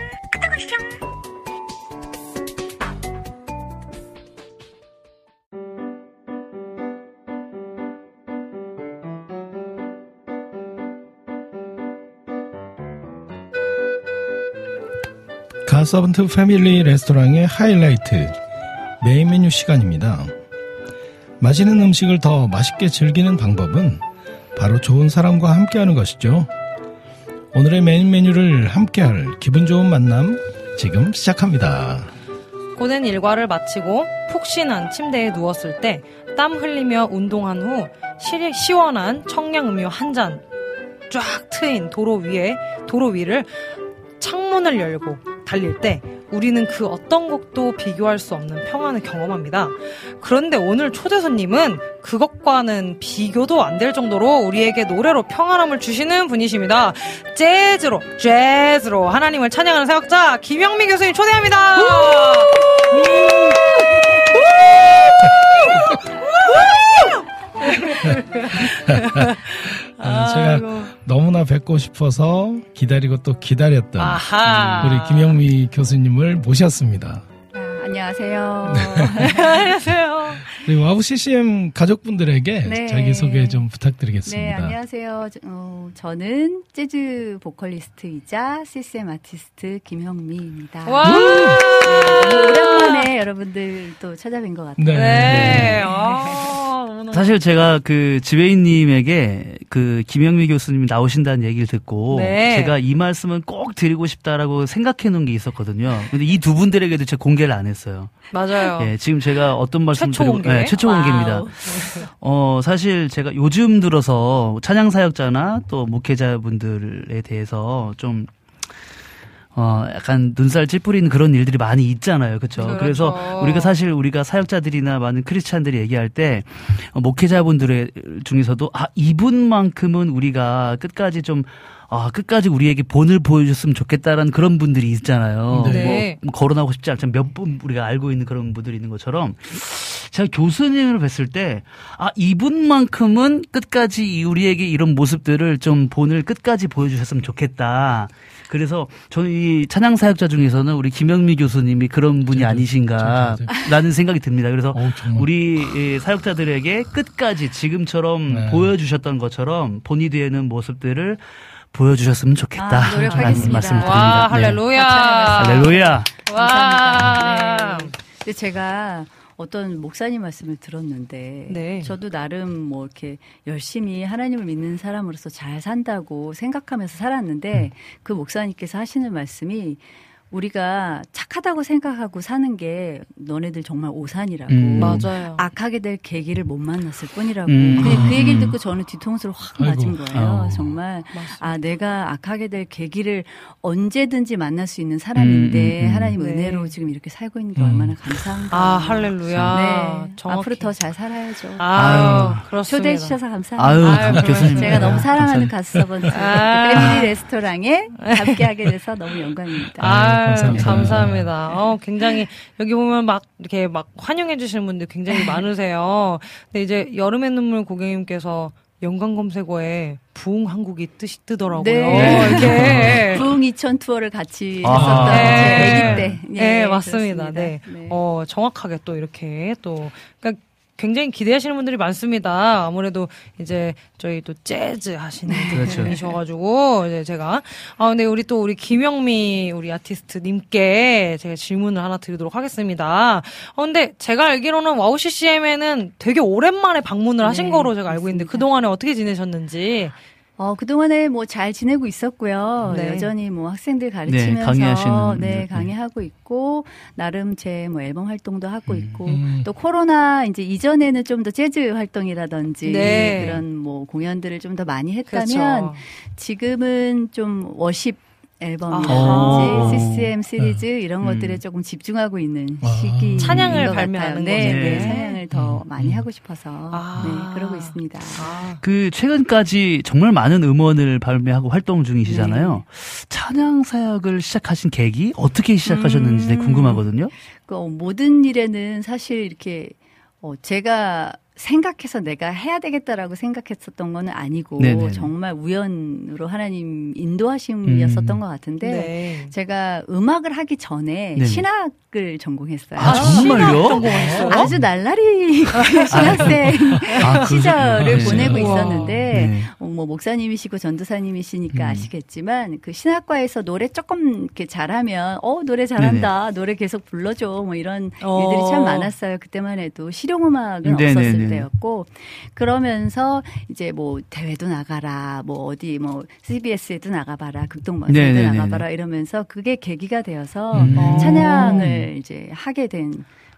갓서번트 패밀리 레스토랑의 하이라이트 메인 메뉴 시간입니다. 맛있는 음식을 더 맛있게 즐기는 방법은 바로 좋은 사람과 함께하는 것이죠. 오늘의 메인 메뉴를 함께할 기분 좋은 만남 지금 시작합니다. 고된 일과를 마치고 푹신한 침대에 누웠을 때 땀 흘리며 운동한 후 시, 시원한 청량음료 한 잔 쫙 트인 도로 위에 도로 위를 창문을 열고 달릴 때 우리는 그 어떤 곡도 비교할 수 없는 평안을 경험합니다. 그런데 오늘 초대 손님은 그것과는 비교도 안 될 정도로 우리에게 노래로 평안함을 주시는 분이십니다. 재즈로, 재즈로 하나님을 찬양하는 사역자 김영미 교수님 초대합니다. 아, 제가 아이고. 너무나 뵙고 싶어서 기다리고 또 기다렸던 아하. 우리 김형미 교수님을 모셨습니다. 아, 안녕하세요. 안녕하세요. 그리고 와우 CCM 가족분들에게 네. 자기소개 좀 네, 부탁드리겠습니다. 안녕하세요. 저, 어, 저는 재즈 보컬리스트이자 CCM 아티스트 김형미입니다. 와. 너무 오랜만에 여러분들 또 찾아뵌 것 같아요. 네. 네. 아, 사실 제가 그 지배인님에게 그 김형미 교수님이 나오신다는 얘기를 듣고 네. 제가 이 말씀은 꼭 드리고 싶다라고 생각해 놓은 게 있었거든요. 근데 이 두 분들에게도 제가 공개를 안 했어요. 맞아요. 예, 지금 제가 어떤 말씀 최초 드리고 공개? 네, 최초 공개입니다. 와우. 어, 사실 제가 요즘 들어서 찬양 사역자나 또 목회자분들에 대해서 좀 어, 약간 눈살 찌푸리는 그런 일들이 많이 있잖아요. 그렇죠? 그렇죠. 그래서 우리가 사실 우리가 사역자들이나 많은 크리스찬들이 얘기할 때 어, 목회자분들의 중에서도 아, 이분만큼은 우리가 끝까지 좀 아, 끝까지 우리에게 본을 보여줬으면 좋겠다라는 그런 분들이 있잖아요. 네. 뭐, 뭐 거론하고 싶지 않지만 몇 분 우리가 알고 있는 그런 분들이 있는 것처럼 제가 교수님을 뵀을 때, 아, 이분만큼은 끝까지 이 우리에게 이런 모습들을 좀 본을 끝까지 보여주셨으면 좋겠다. 그래서 저는 이 찬양 사역자 중에서는 우리 김영미 교수님이 그런 분이 저도, 아니신가 저도, 라는 생각이 듭니다. 그래서 어우. 우리 이 사역자들에게 끝까지 지금처럼 네. 보여주셨던 것처럼 본이 되는 모습들을 보여주셨으면 좋겠다. 아, 노력하겠습니다. 말씀 드립니다. 와, 네. 할렐루야. 할렐루야. 와. 감사합니다. 네. 근데 제가 어떤 목사님 말씀을 들었는데 네. 저도 나름 뭐 이렇게 열심히 하나님을 믿는 사람으로서 잘 산다고 생각하면서 살았는데 그 목사님께서 하시는 말씀이 우리가 착하다고 생각하고 사는 게 너네들 정말 오산이라고 음. 맞아요. 악하게 될 계기를 못 만났을 뿐이라고 음. 그, 그 얘기를 음. 듣고 저는 뒤통수를 확 맞은 아이고. 거예요. 어. 정말 맞습니다. 아 내가 악하게 될 계기를 언제든지 만날 수 있는 사람인데 음, 음, 음. 하나님 네. 은혜로 지금 이렇게 살고 있는 게 음. 얼마나 감사한가. 아, 할렐루야. 네, 정확히. 앞으로 더 잘 살아야죠. 아유, 그렇습니다. 초대해 주셔서 감사합니다. 아유, 아유, 감- 교수님. 제가 너무 사랑하는 감사합니다. 가수 서번트 아. 패밀리 레스토랑에 함께 하게 돼서 너무 영광입니다. 아, 감사합니다. 감사합니다. 어, 굉장히 여기 보면 막 이렇게 막 환영해 주시는 분들 굉장히 많으세요. 근데 이제 여름의 눈물 고객님께서 연관 검색어에 부흥 한국이 뜻이 뜨더라고요. 네. 이렇게. [LAUGHS] 부흥 이천 투어를 같이 아. 했었던 네. 제 아기 때. 네, 맞습니다. 그렇습니다. 네. 네. 어, 정확하게 또 이렇게 또, 그러니까 굉장히 기대하시는 분들이 많습니다. 아무래도 이제 저희 또 재즈 하시는 그렇죠. 분이셔가지고 이제 제가 아 근데 우리 또 우리 김형미 우리 아티스트님께 제가 질문을 하나 드리도록 하겠습니다. 어 근데 제가 알기로는 와우 CCM에는 되게 오랜만에 방문을 하신 네, 거로 제가 알고 있는데. 그 동안에 어떻게 지내셨는지. 어, 그동안에 뭐 잘 지내고 있었고요. 네. 여전히 뭐 학생들 가르치면서 강의하시는 네. 강의하고 있고 나름 제 뭐 앨범 활동도 하고 있고 음. 또 코로나 이제 이전에는 좀 더 재즈 활동이라든지 네. 그런 뭐 공연들을 좀 더 많이 했다면 그렇죠. 지금은 좀 워십 앨범이라든지 아하. CCM 시리즈 이런 음. 것들에 조금 집중하고 있는 아. 시기 찬양을 발매하는 네. 네, 네. 찬양을 더 음. 많이 하고 싶어서 아. 네, 그러고 있습니다. 아, 그 최근까지 정말 많은 음원을 발매하고 활동 중이시잖아요. 찬양 사역을 시작하신 계기 어떻게 시작하셨는지 음. 궁금하거든요. 그 어, 모든 일에는 사실 이렇게 어, 제가 생각해서 내가 해야 되겠다라고 생각했었던 거는 아니고 네네네. 정말 우연으로 하나님 인도하심이었었던 음. 것 같은데 네. 제가 음악을 하기 전에 네네. 신학을 전공했어요. 아, 정말요? 신학 전공하셨어요? 아주 날라리 신학생 아, [LAUGHS] 시절을 그러시구나. 보내고 네. 있었는데 네. 어, 뭐 목사님이시고 전도사님이시니까 음. 아시겠지만 그 신학과에서 노래 조금 이렇게 잘하면 어 노래 잘한다 노래 계속 불러줘 뭐 이런 어. 일들이 참 많았어요 그때만 해도 실용음악은 네네네. 없었을 때였고 그러면서 이제 뭐 대회도 나가라 뭐 어디 뭐 CBS에도 나가봐라 극동방송도 네네네네. 나가봐라 이러면서 그게 계기가 되어서 음. 찬양을 이제 하게 된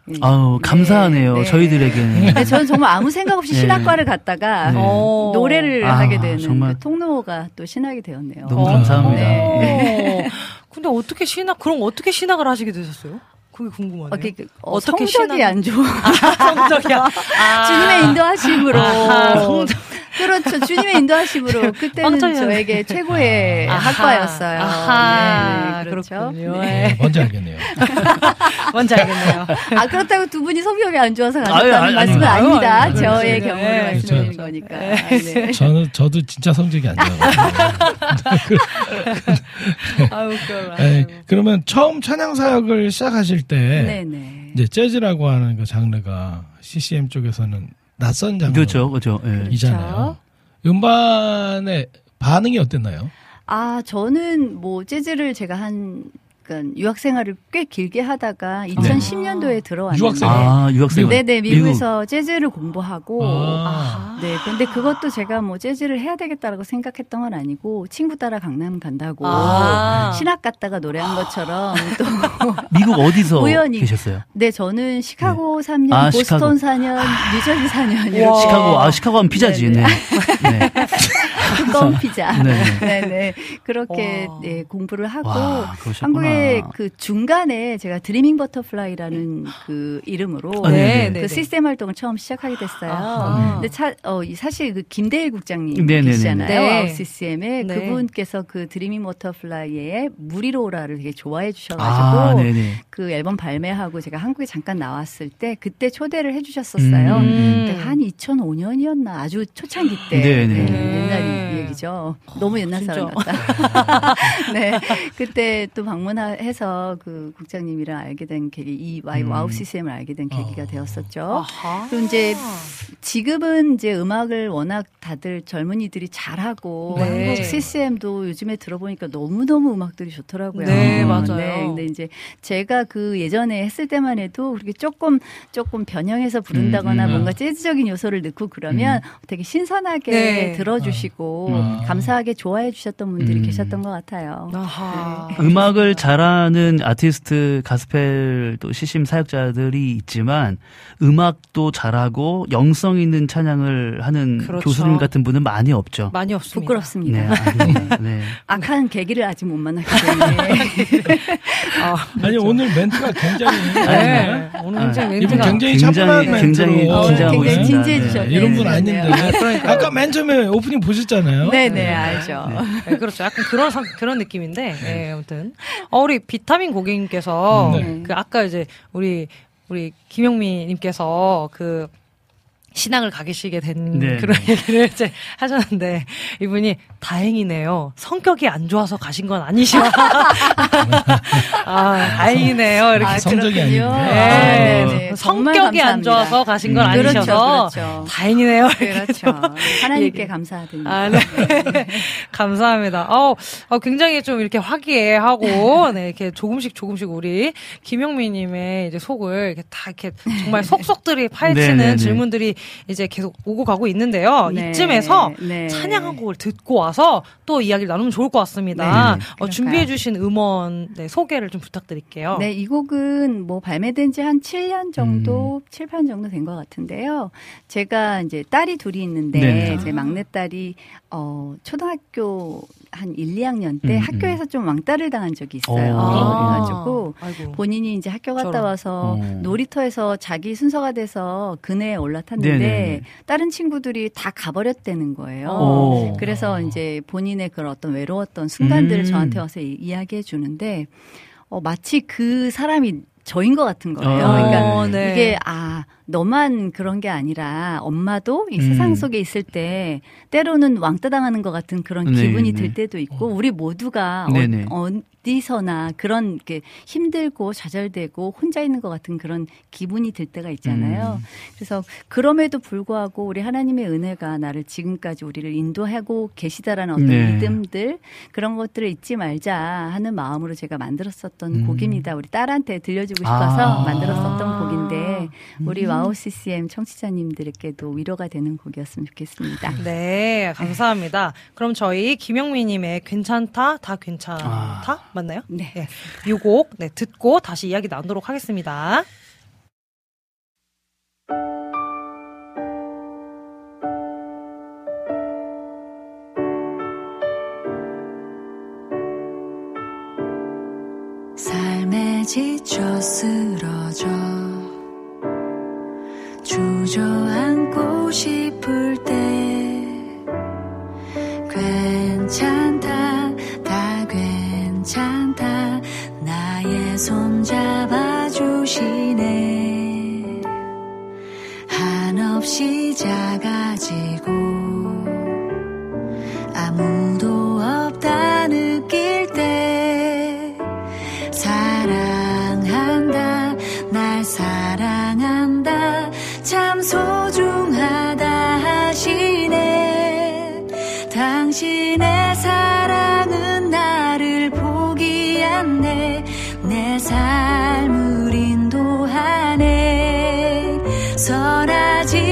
예. 아우 네, 감사하네요. 네. 저희들에게는. 근데 저는 정말 아무 생각 없이 네. [LAUGHS] 신학과를 갔다가 네. 어. 노래를 아, 하게 되는 정말. 그 통로가 또 신학이 되었네요. 너무 감사합니다. 네. 어. 근데 어떻게 신학 그럼 어떻게 신학을 하시게 되셨어요? 그게 궁금하네요. 어, 그, 그, 어, 성적이 신학- 안 좋아. 성적이야. [LAUGHS] 아. 주님의 인도하심으로. 아하, 성적. 그렇죠. 주님의 인도하심으로. [LAUGHS] 그때는. 저에게 최고의 아하. 학과였어요. 아하, 네, 네, 그렇죠. 그렇군요. 네. 네, 뭔지 알겠네요. [LAUGHS] 뭔지 알겠네요. 아, 그렇다고 두 분이 성격이 안 좋아서 아유, 가셨다는 말씀은 아니, 아닙니다. 아니, 저의 그렇죠. 경험을 네, 말씀드리는 그렇죠. 거니까. 네. [LAUGHS] 저는 저도 진짜 성적이 안 좋아요. 아유, 웃겨라. 네, 그러면 처음 찬양 사역을 시작하실 때 네네. 이제 재즈라고 하는 그 장르가 CCM 쪽에서는 낯선 그렇죠, 그렇죠. 예. 음반의 반응이 어땠나요? 아, 저는 뭐 재즈를 제가 한 그러니까 유학 생활을 꽤 길게 하다가 2010년도에 들어왔는데 유학생? 아, 유학생. 네네 미국에서 재즈를 공부하고 아. 네 근데 그것도 제가 뭐 재즈를 해야 되겠다라고 생각했던 건 아니고 친구 따라 강남 간다고 아. 신학 갔다가 노래한 것처럼 또 [LAUGHS] 미국 어디서 우연히. 계셨어요? 네 저는 시카고 3년 아, 보스턴 시카고. 4년 뉴저지 4년 와. 이렇게 시카고, 아, 시카고 하면 피자지. 네네. 네. [LAUGHS] 네. 두꺼운 피자 네네. 네네 그렇게 와. 네, 공부를 하고 와, 그러셨 그 중간에 제가 드리밍 버터플라이라는 그 이름으로 아, 네네. 네, 그 네. 시스템 활동을 처음 시작하게 됐어요. 아하. 근데 차, 어, 이 사실 그 김대일 국장님 네네네. 계시잖아요. 네. 와우 CCM에 네. 그분께서 그 드리밍 버터플라이의 무리로라를 되게 좋아해 아, 주셔가지고 네네. 그 앨범 발매하고 제가 한국에 잠깐 나왔을 때 그때 초대를 해주셨었어요. 음. 한 2005년이었나 아주 초창기 때 네네. 네, 옛날 얘기죠. 너무 옛날. 사람 같다. [LAUGHS] 네, 그때 또 방문 해서 그 국장님이랑 알게 된 계기, 이 와이 음. 와우 CCM을 알게 된 계기가 어. 되었었죠. 아하. 그리고 이제 지금은 이제 음악을 워낙 다들 젊은이들이 잘하고 네. 한국 CCM도 요즘에 들어보니까 너무 너무 음악들이 좋더라고요. 네, 맞아요. 네, 근데 이제 제가 그 예전에 했을 때만 해도 그렇게 조금 조금 변형해서 부른다거나 음, 음. 뭔가 재즈적인 요소를 넣고 그러면 되게 신선하게 네. 들어주시고 음. 감사하게 좋아해 주셨던 분들이 음. 계셨던 것 같아요. 아하. 음악을 잘 하는 아티스트, 가스펠 또 시심 사역자들이 있지만 음악도 잘하고 영성 있는 찬양을 하는 그렇죠. 교수님 같은 분은 많이 없죠. 많이 없습니다. 부끄럽습니다. 네, 아닙니다. 네. [LAUGHS] 악한 계기를 아직 못 만났기 때문에 아, [LAUGHS] 아니 오늘 멘트가 굉장히 네. 오늘 아, 굉장히 이분 멘트가 굉장히 굉장히- 굉장히 어, 굉장히 있습니다. 진지해지셨네요. 네, 이런 분 네, 아닌데 네. 그러니까요. 아까 맨 처음에 오프닝 보셨잖아요. 네네 알죠. 네, 그렇죠. 약간 그런 상- 그런 느낌인데, 예, 아무튼 어, 우리 비타민 고객님께서 네. 그 아까 이제 우리 우리 김영미님께서 그 신앙을 가기시게 된 네, 그런 얘기를 이제 하셨는데 이분이 다행이네요. 성격이 안 좋아서 가신 건 아니시오. [LAUGHS] 아, 다행이네요. 이렇게 아, 성적이 그렇군요. 아닌데. 아, 네. 정말 성격이 안. 좋아서 가신 건 음. 아니셔서 그렇죠, 그렇죠. 다행이네요. 그렇죠. 하나님께 감사드립니다. 아, 네. [LAUGHS] 감사합니다. 어, 어, 굉장히 좀 이렇게 화기애애하고, 네, 이렇게 조금씩 조금씩 우리 김영미님의 이제 속을 이렇게 다 이렇게 정말 [LAUGHS] 속속들이 파헤치는 네네네. 질문들이 이제 계속 오고 가고 있는데요. 네, 이쯤에서 네. 찬양 한 곡을 듣고 와서 또 이야기를 나누면 좋을 것 같습니다. 네, 어, 그럴까요? 준비해 주신 음원 네, 소개를 좀 부탁드릴게요. 네, 이 곡은 뭐 발매된 지 한 7년 정도, 음. 7, 8년 정도 된 것 같은데요. 제가 이제 딸이 둘이 있는데, 네네. 제 막내딸이, 어, 초등학교 한 1, 2학년 때 음, 학교에서 좀 왕따를 당한 적이 있어요. 오. 그래가지고, 아이고. 본인이 이제 학교 갔다 저런. 와서 어. 놀이터에서 자기 순서가 돼서 그네에 올라탔는데 네네네. 다른 친구들이 다 가버렸다는 거예요. 오. 그래서 이제 본인의 그런 어떤 외로웠던 순간들을 음. 저한테 와서 이- 이야기해 주는데 어, 마치 그 사람이 저인 것 같은 거예요. 어, 그러니까 네. 이게 아 너만 그런 게 아니라 엄마도 이 음. 세상 속에 있을 때 때로는 왕따 당하는 것 같은 그런 네, 기분이 네. 들 때도 있고 우리 모두가 네네. 어, 어디서나 그런 게 힘들고 좌절되고 혼자 있는 것 같은 그런 기분이 들 때가 있잖아요. 음. 그래서 그럼에도 불구하고 우리 하나님의 은혜가 나를 지금까지 우리를 인도하고 계시다라는 어떤 네. 믿음들 그런 것들을 잊지 말자 하는 마음으로 제가 만들었었던 음. 곡입니다. 우리 딸한테 들려주고 싶어서 아. 만들었었던 곡인데 음. 우리 와우 CCM 청취자님들에게도 위로가 되는 곡이었으면 좋겠습니다. [LAUGHS] 네, 감사합니다. 그럼 저희 김영미님의 괜찮다, 다 괜찮다 아. 맞나요? 네. 이곡 네, 듣고 다시 이야기 나누도록 하겠습니다. 삶에 지쳐 쓰러져 주저앉고 싶을 때 괜찮다 다 괜찮다. 나의 손 잡아주시네. 한없이 작아지고 선하지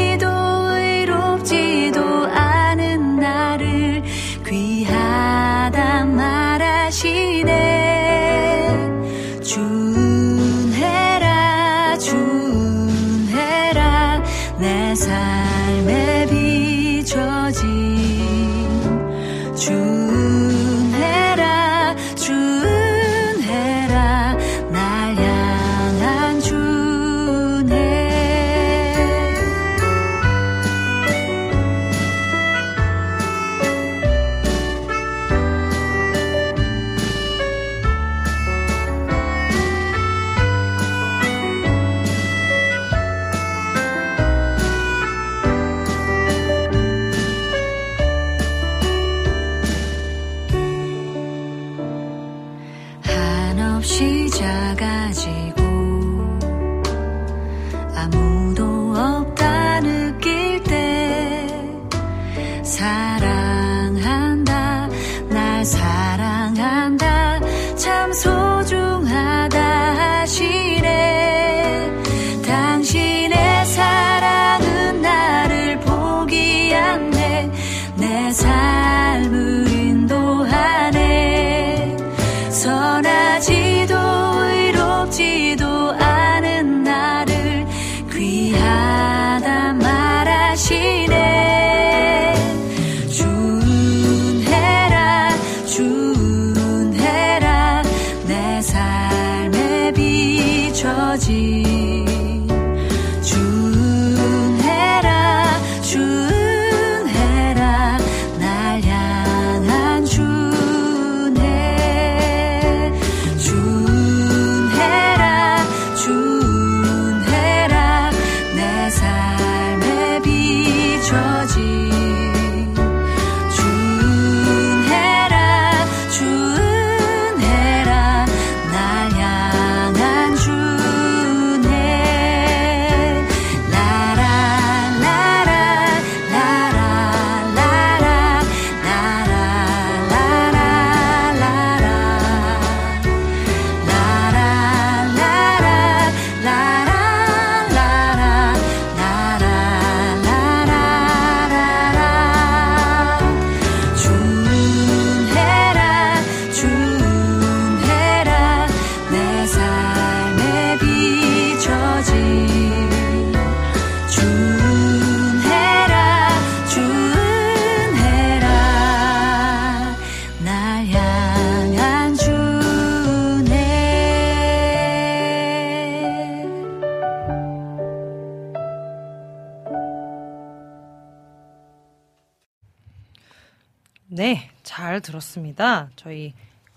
들었습니다. 저희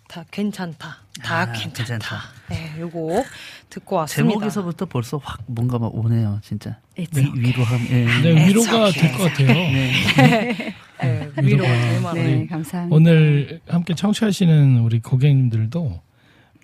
다 괜찮다. 다 아, 괜찮다. 괜찮다. 네, 요거 듣고 왔습니다. 제목에서부터 벌써 확 뭔가 막 오네요, 진짜. It's 위, 위로함. 예. 네, 위로가 It's 될것 같아요. 네. 네, 위로가 될 만한. 네, 감사합니다. 오늘 함께 청취하시는 우리 고객님들도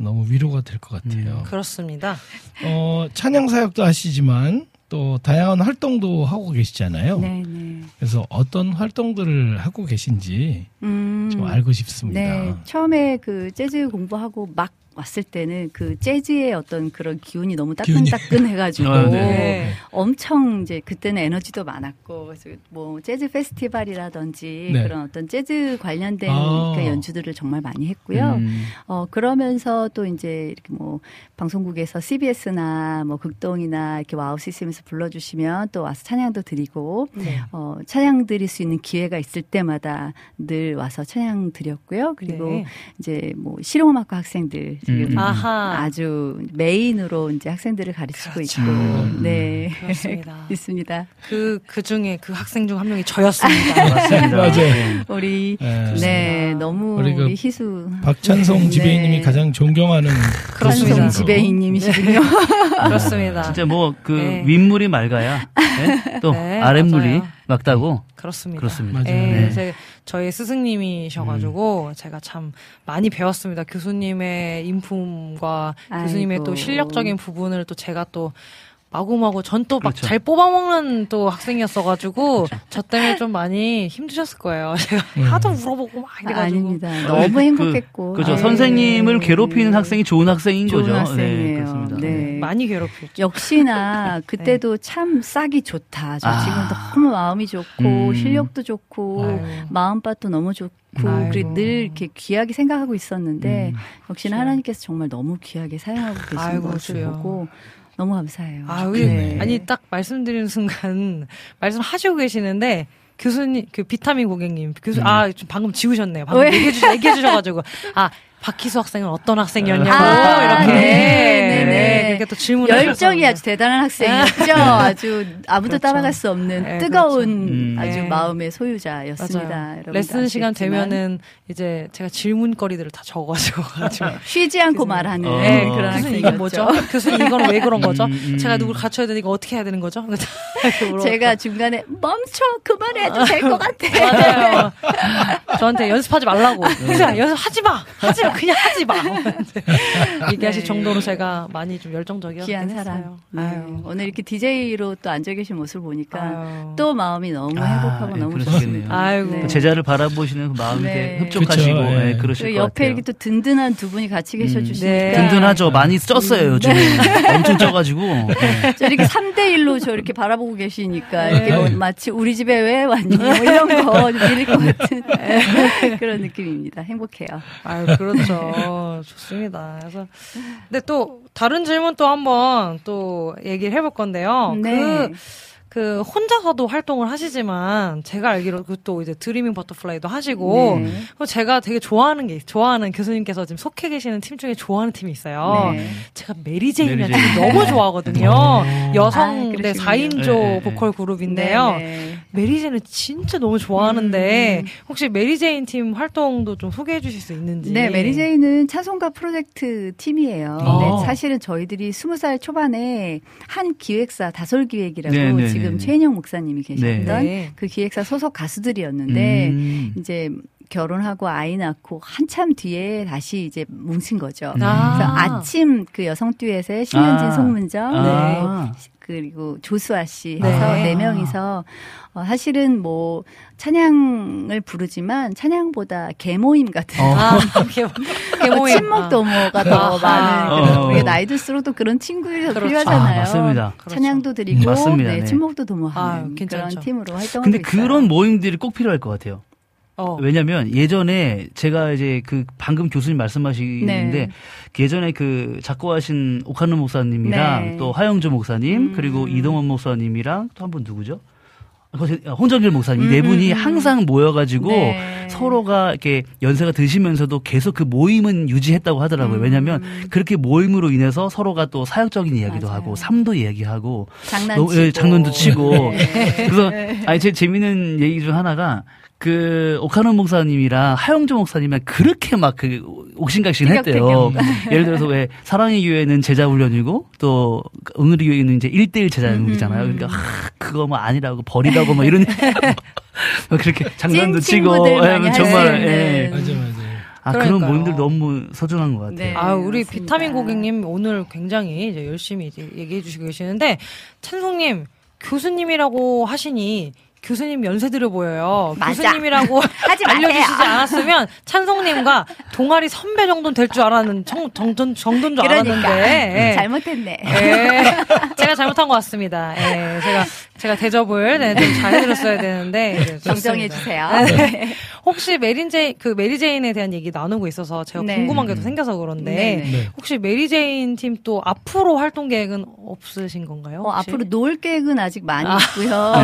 너무 위로가 될 것 같아요. 그렇습니다. 어, 찬양 사역도 하시지만 또 다양한 활동도 하고 계시잖아요. 네, 네. 그래서 어떤 활동들을 하고 계신지 음, 좀 알고 싶습니다. 네, 처음에 그 재즈 공부하고 막 왔을 때는 그 재즈의 어떤 그런 기운이 너무. 따끈따끈해가지고 [LAUGHS] 아, 네. 네. 엄청 이제 그때는 에너지도 많았고 그래서 뭐 재즈 페스티벌이라든지 네. 그런 어떤 재즈 관련된 아. 그 연주들을 정말 많이 했고요. 음. 어 그러면서 또 이제 이렇게 뭐 방송국에서 CBS나 뭐 극동이나 이렇게 와우 CCM에서 불러주시면 또 와서 찬양도 드리고 네. 어 찬양 드릴 수 있는 기회가 있을 때마다 늘 와서 찬양 드렸고요. 그리고 네. 이제 뭐 실용음악과 학생들 지금 음. 아하. 아주 메인으로 이제 학생들을 가르치고 그렇죠. 있고 음. 네 그렇습니다. [LAUGHS] 있습니다. 그, 그 중에 그 학생 중 한 명이 저였습니다. [LAUGHS] 맞습니다. 맞아요. 네. 우리 네. 네 너무 우리 우리, 그 희수 박찬성 지배인님이 네. 가장 존경하는 [LAUGHS] 교수님으로. 지배인님이시군요. 그렇습니다. 진짜 뭐그 네. 윗물이 맑아야 네? 또 네, 아랫물이 맞아요. 맑다고 그렇습니다. 그렇습니다. 맞아요. 예, 네. 제, 저희 스승님이셔가지고 제가 참 많이 배웠습니다. 교수님의 인품과 교수님의 또 아이고. 실력적인 부분을 또 제가 또 마구마구 전 또막 그렇죠. 잘 뽑아먹는 또 학생이었어가지고 저 때문에 좀 많이 힘드셨을 거예요. [LAUGHS] 제가 음. 하도 물어보고 막 이래가지고 아 닙니다. 너무 행복했고 그죠. 네. 선생님을 괴롭히는 학생이 좋은 학생인 좋은 거죠. 학생이에요. 그렇습니다. 네. 많이 괴롭혔죠. 역시나 [LAUGHS] 그때도 참 싹이 좋다. 저 아. 지금 너무 마음이 좋고 음. 실력도 좋고 아유. 마음밭도 너무 좋고 아이고. 그리고 늘 이렇게 귀하게 생각하고 있었는데 음. 역시나 그렇죠. 하나님께서 정말 너무 귀하게 사용하고 계신 아이고, 것을. 보고 너무 감사해요. 아, 좋겠네. 아니 딱 말씀드리는 순간 [LAUGHS] 말씀하시고 계시는데 교수님 그 비타민 고객님 교수 아좀 방금 지우셨네요. 방금 왜? 얘기해 주 얘기해 주셔 가지고 아 박희수 학생은 어떤 학생이었냐고 아, 이렇게 네, 네, 네. 그렇게 또 질문을 열정이. 아주 대단한 학생이었죠. 아주 아무도 그렇죠. 따라갈 수 없는 네, 뜨거운 그렇죠. 음. 아주 네. 마음의 소유자였습니다. 레슨 시간. 되면은 이제 제가 질문거리들을 다 적어가지고 [LAUGHS] 가지고 쉬지 않고 말하는 어. 네, 그런 교수님. 이건 뭐죠? 교수님 이건 왜 그런 거죠? 음, 음. 제가 누굴 갖춰야 되니까 어떻게 해야 되는 거죠? [LAUGHS] 제가 중간에 멈춰 그만해도 될 것 같아. [LAUGHS] 맞아요. 저한테 연습하지 말라고. 연습하지 마. 하지 마. [LAUGHS] 그냥 하지 마. [LAUGHS] 얘기하실 네. 정도로 제가 많이 좀 열정적이었어요. 귀한 사람. 네. 아유. 오늘 이렇게 DJ로 또 앉아 계신 모습을 보니까 아유. 또 마음이 너무 아, 행복하고 예, 너무. 좋습니다. 아이고. 네. 제자를 바라보시는 그 마음이 네. 흡족하시고 그쵸, 예, 예. 그러실 그리고 것 옆에 같아요. 이렇게 또 든든한 두 분이 같이 계셔주시니까 네. 든든하죠. 많이 쪘어요 요즘에 [LAUGHS] 엄청 쪄가지고 네. 저 이렇게 3대 1로 저 이렇게 바라보고 계시니까 네. 이렇게 뭐 마치 우리 집에 왜 왔니? 뭐 이런 거 빌릴 것 같은 네. 그런 느낌입니다. 행복해요. 아유, 그 렇죠. [LAUGHS] 좋습니다. 그래서, 근데 또, 다른 질문 또 한번 또 얘기를 해볼 건데요. 네. 그, 그, 혼자서도 활동을 하시지만, 제가 알기로 그또 이제 드리밍 버터플라이도 하시고, 네. 제가 되게 좋아하는 게, 좋아하는 교수님께서 지금 속해 계시는 팀 중에 좋아하는 팀이 있어요. 네. 제가 메리제인이라는 메리 팀. 너무 좋아하거든요. 아, 여성, 네, 그러시군요. 4인조 네, 네, 네. 보컬 그룹인데요. 메리제인은 진짜 너무 좋아하는데, 음. 혹시 메리제인 팀 활동도 좀 소개해 주실 수 있는지. 네, 메리제이는 찬송가 프로젝트 팀이에요. 아. 네, 사실은 저희들이 스무 살 초반에 한 기획사 다솔 기획이라고 네, 네, 지금 네. 최인영 목사님이 계셨던 네. 그 기획사 소속 가수들이었는데 음. 이제 결혼하고 아이 낳고 한참 뒤에 다시 이제 뭉친 거죠. 아. 그래서 아침 그 여성 듀엣의 신현진, 아. 송문정, 아. 네. 그리고 조수아 씨 해서 네. 네, 명이서 어, 사실은 뭐 찬양을 부르지만 찬양보다 개모임 같은 [LAUGHS] 아, 개, 뭐 개모임. 친목 도모가 더 아하. 많은 그런 어. 우리가 나이 들수록 또 그런 친구들이 더 그렇죠. 필요하잖아요. 아, 맞습니다. 그렇죠. 찬양도 드리고 음, 맞습니다. 네, 네. 친목도 도모하는 괜찮죠. 그런 팀으로 활동하고 근데 있어요. 그런 모임들이 꼭 필요할 것 같아요. 어. 왜냐면 예전에 제가 이제 그 방금 교수님 말씀하시는데 네. 예전에 그 작고하신 오카노 목사님이랑 네. 또 하영조 목사님 음. 그리고 이동원 목사님이랑 또 한 분 누구죠? 아, 홍정길 목사님 이 음, 네 분이 음, 음. 항상 모여가지고 네. 서로가 이렇게 연세가 드시면서도 계속 그 모임은 유지했다고 하더라고요. 음. 왜냐하면 그렇게 모임으로 인해서 서로가 또 사역적인 이야기도 맞아요. 하고 삶도 이야기하고 장난치고 또, 예, 장난도 치고 [LAUGHS] 네. 그래서 아니 제 재밌는 얘기 중 하나가 그 오카노 목사님이랑 하영조 목사님이랑 그렇게 막 그 옥신각신 했대요. 예를 들어서 왜 사랑의 교회는 제자 훈련이고 또 오늘의 교회는 이제 1대1 제자 훈련이잖아요. 그러니까 하, 그거 뭐 아니라고 버리라고 뭐 이런 [LAUGHS] 뭐 그렇게 장난도 찐 치고 예, 정말 있는. 예. 맞아 맞아. 아 그런 그러니까요. 모임들 너무 소중한 것 같아요. 네. 아, 우리 맞습니다. 비타민 고객님 오늘 굉장히 이제 열심히 이제 얘기해 주시고 계시는데, 찬송님, 교수님이라고 하시니, 교수님 연세 들어 보여요. 맞아. 교수님이라고 [LAUGHS] 하지. 알려주시지 않았으면 찬송님과 동아리 선배 정도는 될 줄 알았는 정, 정돈 정도인 줄 그러니까 알았는데 예. 잘못했네. 예. [LAUGHS] 제가 잘못한 것 같습니다. 예. 제가 제가 대접을 네, 좀 잘 해드렸어야 되는데 이제 정정해 좋습니다. 주세요. 네. 혹시 메리제인 그 메리제인에 대한 얘기 나누고 있어서 제가 네. 궁금한 게더 생겨서 그런데 네, 네. 네. 혹시 메리제인 팀 또 앞으로 활동 계획은 없으신 건가요? 어? 앞으로 놀 계획은 아직 많이 아. 있고요.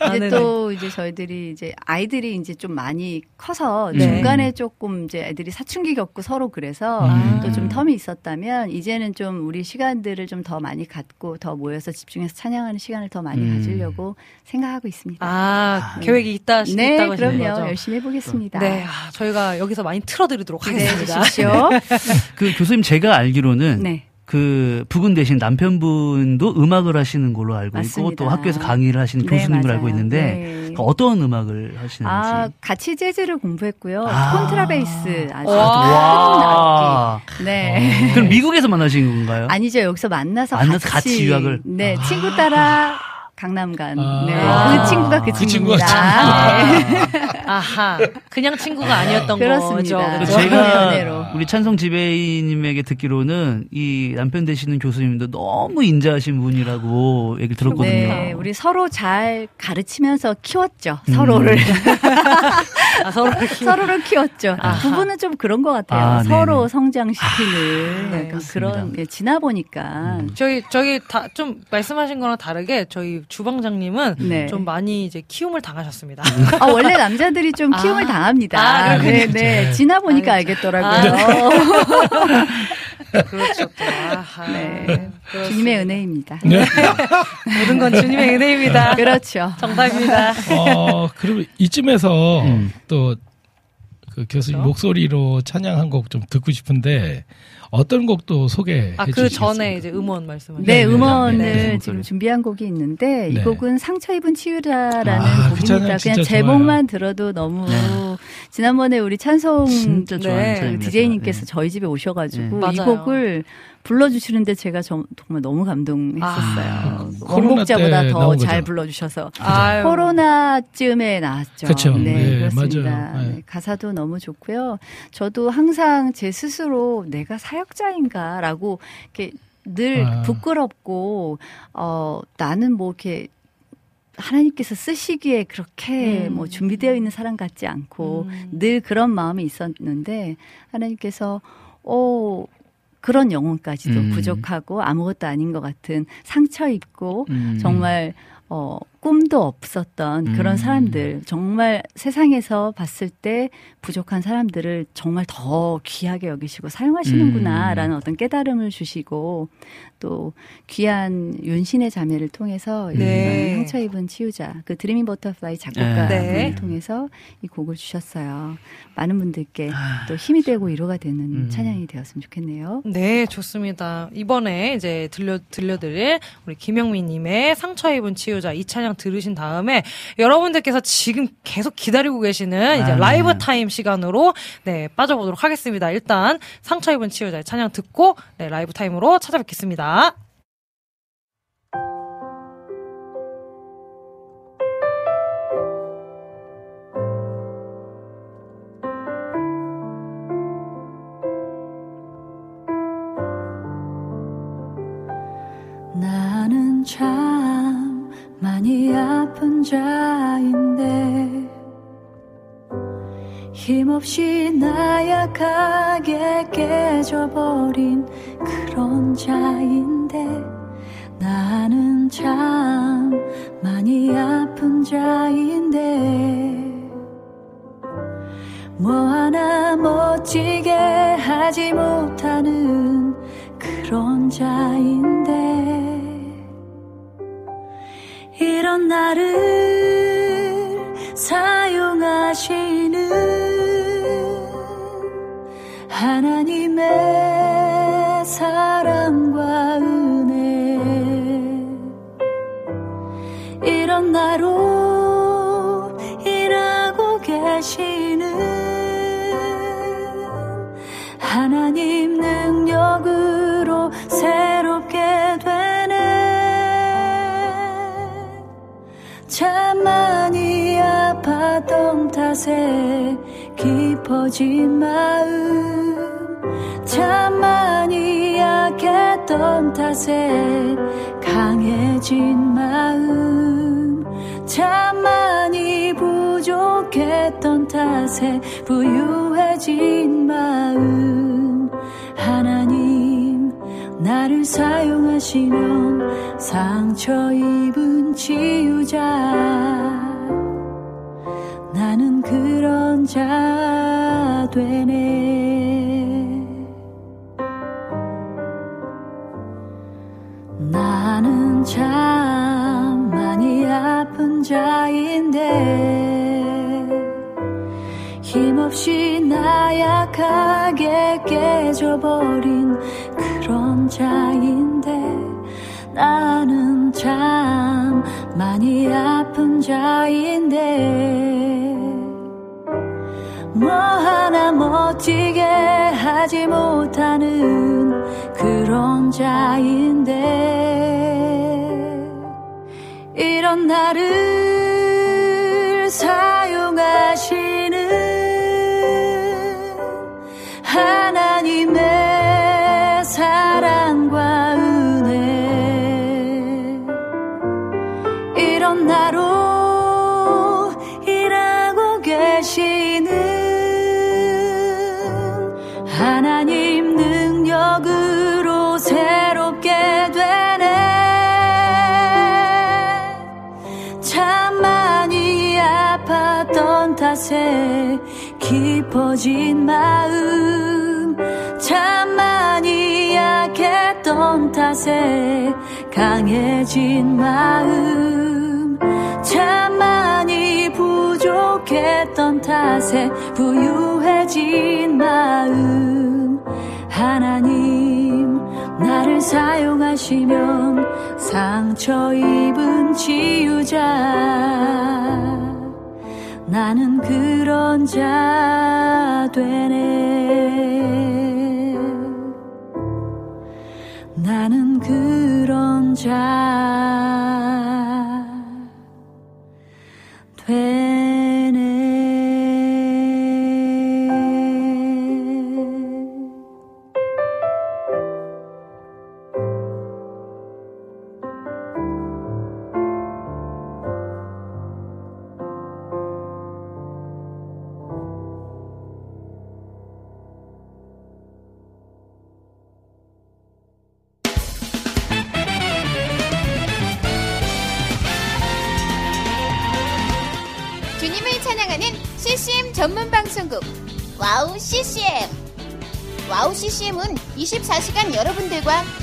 [LAUGHS] 아, 이제 네네. 또 이제 저희들이 이제 아이들이 이제 좀 많이 커서 네. 중간에 조금 이제 애들이 사춘기 겪고 서로 그래서 아. 또좀 텀이 있었다면 이제는 좀 우리 시간들을 좀 더 많이 갖고 더 모여서 집중해서 찬양하는 시간을 더 많이 음. 가지려고 생각하고 있습니다. 아, 계획이 있다 네, 있다고 하시는 그럼요. 거죠? 열심히 해보겠습니다. 네, 아, 저희가 여기서 많이 틀어드리도록 하겠습니다. 주십시오. [LAUGHS] 그 교수님 제가 알기로는 네. 그 부근 대신 남편분도 음악을 하시는 걸로 알고 있고 맞습니다. 또 학교에서 강의를 하시는 네, 교수님을. 알고 있는데 네. 그 어떤 음악을 하시는지. 아, 같이 재즈를 공부했고요. 아. 콘트라베이스 아주 와. 큰 악기. 네. 그럼 미국에서 만나신 건가요? 아니죠. 여기서 만나서 만나서 같이 유학을? 네, 친구 따라 강남 간. 아. 네. 아. 그 친구가 그 그 친구입니다. 친구가 네. 아하, 그냥 친구가 아니었던 그렇습니다. 거죠. 그 그죠? 제가 연애로. 우리 찬성 지배인님에게 듣기로는 이 남편 되시는 교수님도 너무 인자하신 분이라고 얘기를 들었거든요. 네, 우리 서로 잘 가르치면서 키웠죠. 음. 서로를. [LAUGHS] 아, 서로를 [LAUGHS] 키우- 서로를 키웠죠. 아하. 부부는 좀 그런 것 같아요. 아, 서로 네네. 성장시키는 네. 그런, 예, 지나 보니까. 저희 저희 다 좀 말씀하신 거랑 다르게 저희 주방장님은 네. 좀 많이 이제 키움을 당하셨습니다. 아, 원래 남자들이 좀 [LAUGHS] 아. 키움을 당합니다. 아, 네. 네. 지나 보니까 아, 알겠더라고요. [LAUGHS] 그렇죠. 또. 아하. 네. 그렇습니다. 주님의 은혜입니다. 네. 모든 건 주님의 은혜입니다. [LAUGHS] 그렇죠. 정답입니다. 어, 그럼 이쯤에서 음. 또그 교수님 그렇죠? 목소리로 찬양 한 곡 좀 듣고 싶은데 어떤 곡도 소개해 아, 그 주시겠습니까? 전에 이제 음원 말씀하신 네, 네, 네, 음원을 네. 지금 준비한 곡이 있는데 이 네. 곡은 상처 입은 치유자라는 아, 그 곡입니다. 그냥 제목만 들어도 너무 지난번에 우리 찬송 진짜 네. 디제이님께서 네. 저희 집에 오셔가지고 네. 이. 곡을 불러주시는데 제가 정, 말 너무 감동했었어요. 아, 코로나 원곡자보다 때더 나온 잘 거죠? 불러주셔서 아유. 코로나 쯤에 나왔죠. 그쵸. 네, 네, 그렇습니다. 네. 네, 가사도 너무 좋고요. 저도 항상 제 스스로 내가 사역자인가라고 이렇게 늘 아. 부끄럽고 어 나는 뭐 이렇게 하나님께서 쓰시기에 그렇게 음. 뭐 준비되어 있는 사람 같지 않고 음. 늘 그런 마음이 있었는데 하나님께서 어 그런 영혼까지도 음. 부족하고 아무것도 아닌 것 같은 상처 입고 음. 정말 어 꿈도 없었던 그런 음. 사람들 정말 세상에서 봤을 때 부족한 사람들을 정말 더 귀하게 여기시고 사용하시는구나라는 음. 어떤 깨달음을 주시고 또 귀한 윤신의 자매를 통해서 네. 이런 상처 입은 치유자 그 Dreaming Butterfly 작곡가를 네. 통해서 이 곡을 주셨어요. 많은 분들께 또 힘이 되고 위로가 되는 음. 찬양이 되었으면 좋겠네요. 네, 좋습니다. 이번에 이제 들려, 들려드릴 우리 김형미 님의 상처 입은 치유자 이 찬양 들으신 다음에 여러분들께서 지금 계속 기다리고 계시는 이제 아. 라이브 타임 시간으로 네, 빠져보도록 하겠습니다. 일단 상처 입은 치유자의 찬양 듣고 네, 라이브 타임으로 찾아뵙겠습니다. 많이 아픈 자인데 힘없이 나약하게 깨져버린 그런 자인데 나는 참 많이 아픈 자인데 뭐 하나 멋지게 하지 못하는 그런 자인데 이런 나를 사용하시는 하나님의 사랑 탓에 깊어진 마음. 참 많이 약했던 탓에 강해진 마음. 참 많이 부족했던 탓에 부유해진 마음. 하나님 나를 사용하시면 상처 입은 치유자 나는 그런 자 되네. 나는 참 많이 아픈 자인데 힘없이 나약하게 깨져버린 그런 자인데 나는 참 많이 아픈 자인데 뭐 하나 멋지게 하지 못하는 그런 자인데 이런 나를 사용하시는 하나님의 사랑과 은혜. 이런 나로 깊어진 마음 참 많이 약했던 탓에 강해진 마음 참 많이 부족했던 탓에 부유해진 마음. 하나님 나를 사용하시면 상처 입은 치유자 나는 그런 자 되네. 나는 그런 자 되네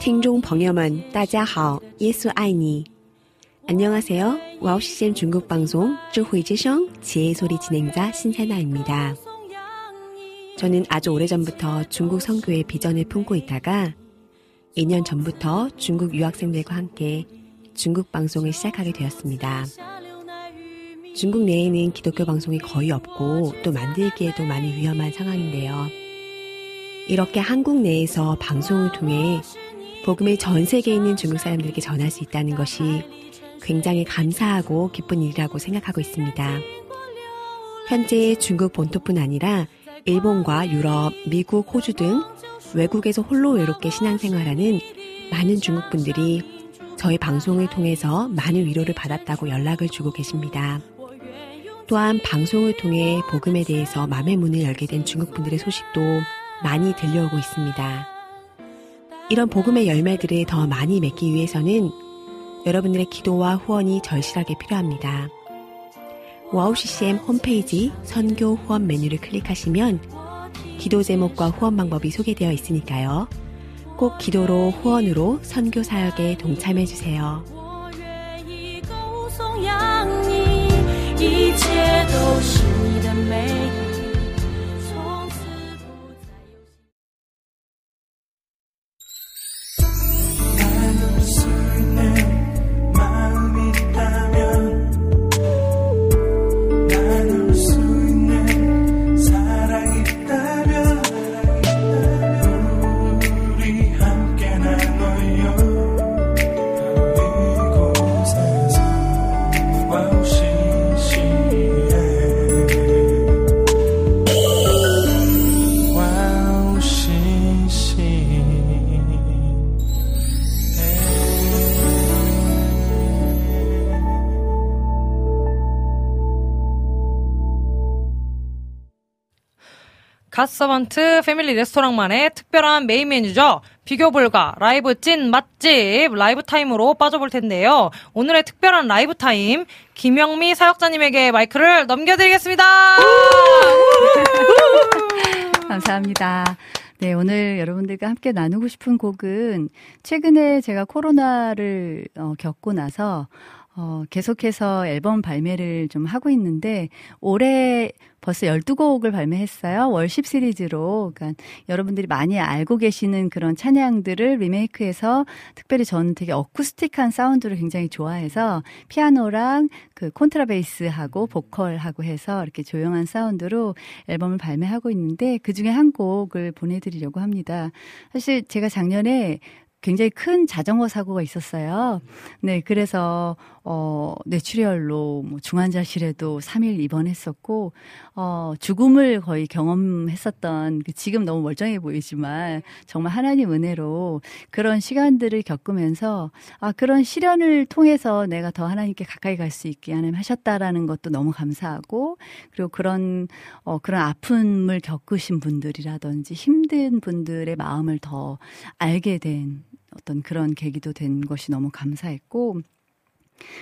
听众朋友们，大家好，耶稣爱你。 안녕하세요. 와우 CCM 중국 방송 智慧之声 지혜의 소리 진행자 신세나입니다. 저는 아주 오래전부터 중국 선교의 비전을 품고 있다가 2년 전부터 중국 유학생들과 함께 중국 방송을 시작하게 되었습니다. 중국 내에는 기독교 방송이 거의 없고 또 만들기에도 많이 위험한 상황인데요. 이렇게 한국 내에서 방송을 통해 복음을 전 세계에 있는 중국 사람들에게 전할 수 있다는 것이 굉장히 감사하고 기쁜 일이라고 생각하고 있습니다. 현재 중국 본토뿐 아니라 일본과 유럽, 미국, 호주 등 외국에서 홀로 외롭게 신앙생활하는 많은 중국 분들이 저희 방송을 통해서 많은 위로를 받았다고 연락을 주고 계십니다. 또한 방송을 통해 복음에 대해서 마음의 문을 열게 된 중국 분들의 소식도 많이 들려오고 있습니다. 이런 복음의 열매들을 더 많이 맺기 위해서는 여러분들의 기도와 후원이 절실하게 필요합니다. 와우 CCM 홈페이지 선교 후원 메뉴를 클릭하시면 기도 제목과 후원 방법이 소개되어 있으니까요. 꼭 기도로 후원으로 선교 사역에 동참해 주세요. 이 서번트 패밀리 레스토랑만의 특별한 메인 메뉴죠. 비교 불가 라이브 찐 맛집 라이브 타임으로 빠져볼 텐데요. 오늘의 특별한 라이브 타임 김형미 사역자님에게 마이크를 넘겨드리겠습니다. [LAUGHS] 감사합니다. 네, 오늘 여러분들과 함께 나누고 싶은 곡은 최근에 제가 코로나를 어, 겪고 나서 어, 계속해서 앨범 발매를 좀 하고 있는데 올해 벌써 12곡을 발매했어요. 월십 시리즈로. 그러니까 여러분들이 많이 알고 계시는 그런 찬양들을 리메이크해서 특별히 저는 되게 어쿠스틱한 사운드를 굉장히 좋아해서 피아노랑 그 콘트라베이스하고 보컬하고 해서 이렇게 조용한 사운드로 앨범을 발매하고 있는데 그 중에 한 곡을 보내드리려고 합니다. 사실 제가 작년에 굉장히 큰 자전거 사고가 있었어요. 네, 그래서 어 뇌출혈로 뭐 중환자실에도 3일 입원했었고 어 죽음을 거의 경험했었던 그 지금 너무 멀쩡해 보이지만 정말 하나님 은혜로 그런 시간들을 겪으면서 아 그런 시련을 통해서 내가 더 하나님께 가까이 갈 수 있게 하나님 하셨다라는 것도 너무 감사하고 그리고 그런 어 그런 아픔을 겪으신 분들이라든지 힘든 분들의 마음을 더 알게 된 어떤 그런 계기도 된 것이 너무 감사했고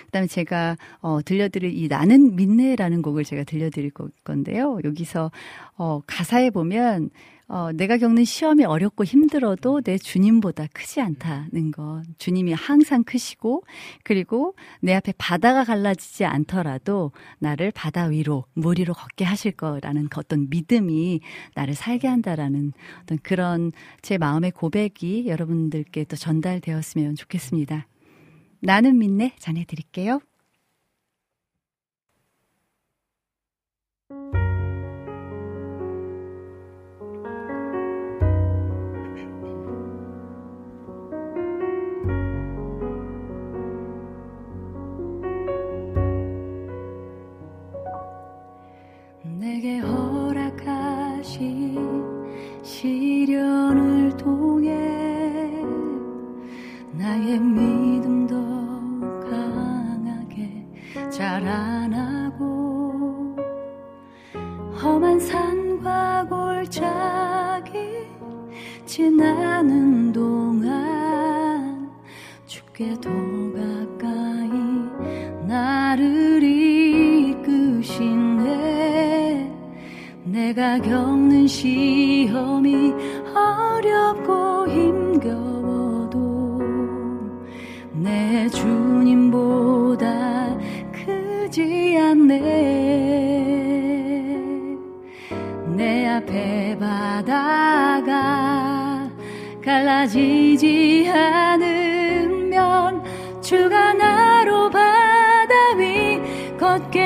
그다음에 제가 어 들려드릴 이 나는 믿네라는 곡을 제가 들려드릴 거- 건데요. 여기서 어 가사에 보면 어 내가 겪는 시험이 어렵고 힘들어도 내 주님보다 크지 않다는 것. 주님이 항상 크시고 그리고 내 앞에 바다가 갈라지지 않더라도 나를 바다 위로 물 위로 걷게 하실 거라는 그 어떤 믿음이 나를 살게 한다라는 어떤 그런 제 마음의 고백이 여러분들께 또 전달되었으면 좋겠습니다. 나는 믿네 전해드릴게요. 내게 허락하신 시련을 통해 나의 믿 자라나고 험한 산과 골짜기 지나는 동안 더 가까이 나를 이끄시네 내가 겪는 시험이 어렵고 힘겨워도 내 주님보다 크지 않네. 내 앞에 바다가 갈라지지 않으면 주가 나로 바다 위 걷게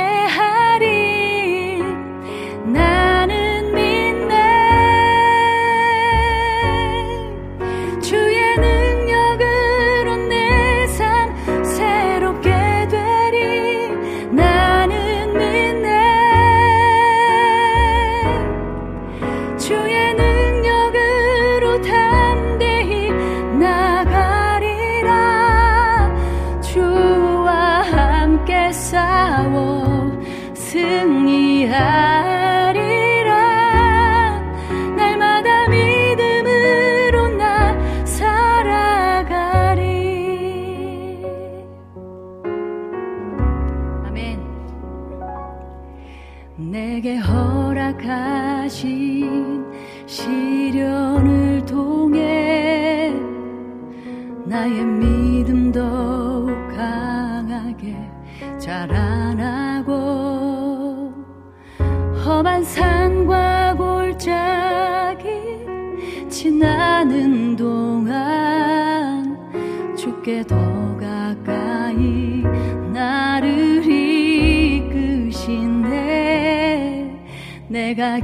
내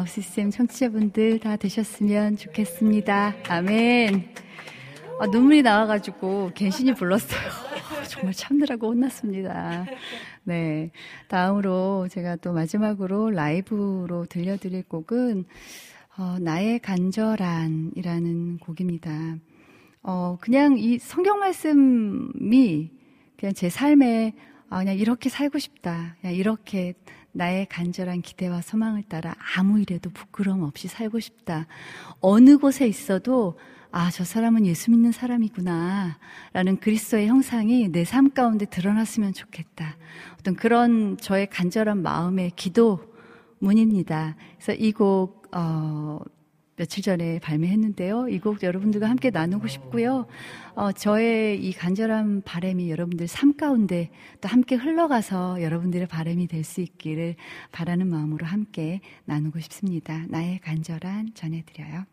마우시쌤 청취자분들 다 되셨으면 좋겠습니다. 아멘. 아, 눈물이 나와가지고 괜신이 불렀어요. [LAUGHS] 정말 참느라고 혼났습니다. 네. 다음으로 제가 또 마지막으로 라이브로 들려드릴 곡은 어, 나의 간절한이라는 곡입니다. 어, 그냥 이 성경 말씀이 그냥 제 삶에 아, 그냥 이렇게 살고 싶다. 그냥 이렇게 나의 간절한 기대와 소망을 따라 아무 일에도 부끄러움 없이 살고 싶다. 어느 곳에 있어도 아, 저 사람은 예수 믿는 사람이구나. 라는 그리스도의 형상이 내 삶 가운데 드러났으면 좋겠다. 어떤 그런 저의 간절한 마음의 기도문입니다. 그래서 이 곡, 어, 며칠 전에 발매했는데요. 이 곡 여러분들과 함께 나누고 싶고요. 어, 저의 이 간절한 바람이 여러분들 삶 가운데 또 함께 흘러가서 여러분들의 바람이 될 수 있기를 바라는 마음으로 함께 나누고 싶습니다. 나의 간절한 전해드려요.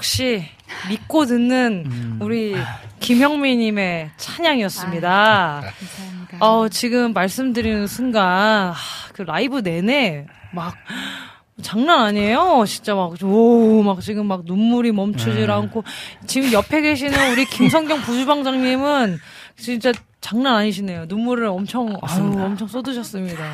역시 믿고 듣는 음. 우리 김영미님의 찬양이었습니다. 감사합니다. 어, 지금 말씀드리는 순간, 하, 그 라이브 내내 막, 장난 아니에요. 진짜 막, 오, 막 지금 막 눈물이 멈추질 네. 않고, 지금 옆에 계시는 우리 김성경 부주방장님은 진짜 장난 아니시네요. 눈물을 엄청, 아유, 엄청 쏟으셨습니다.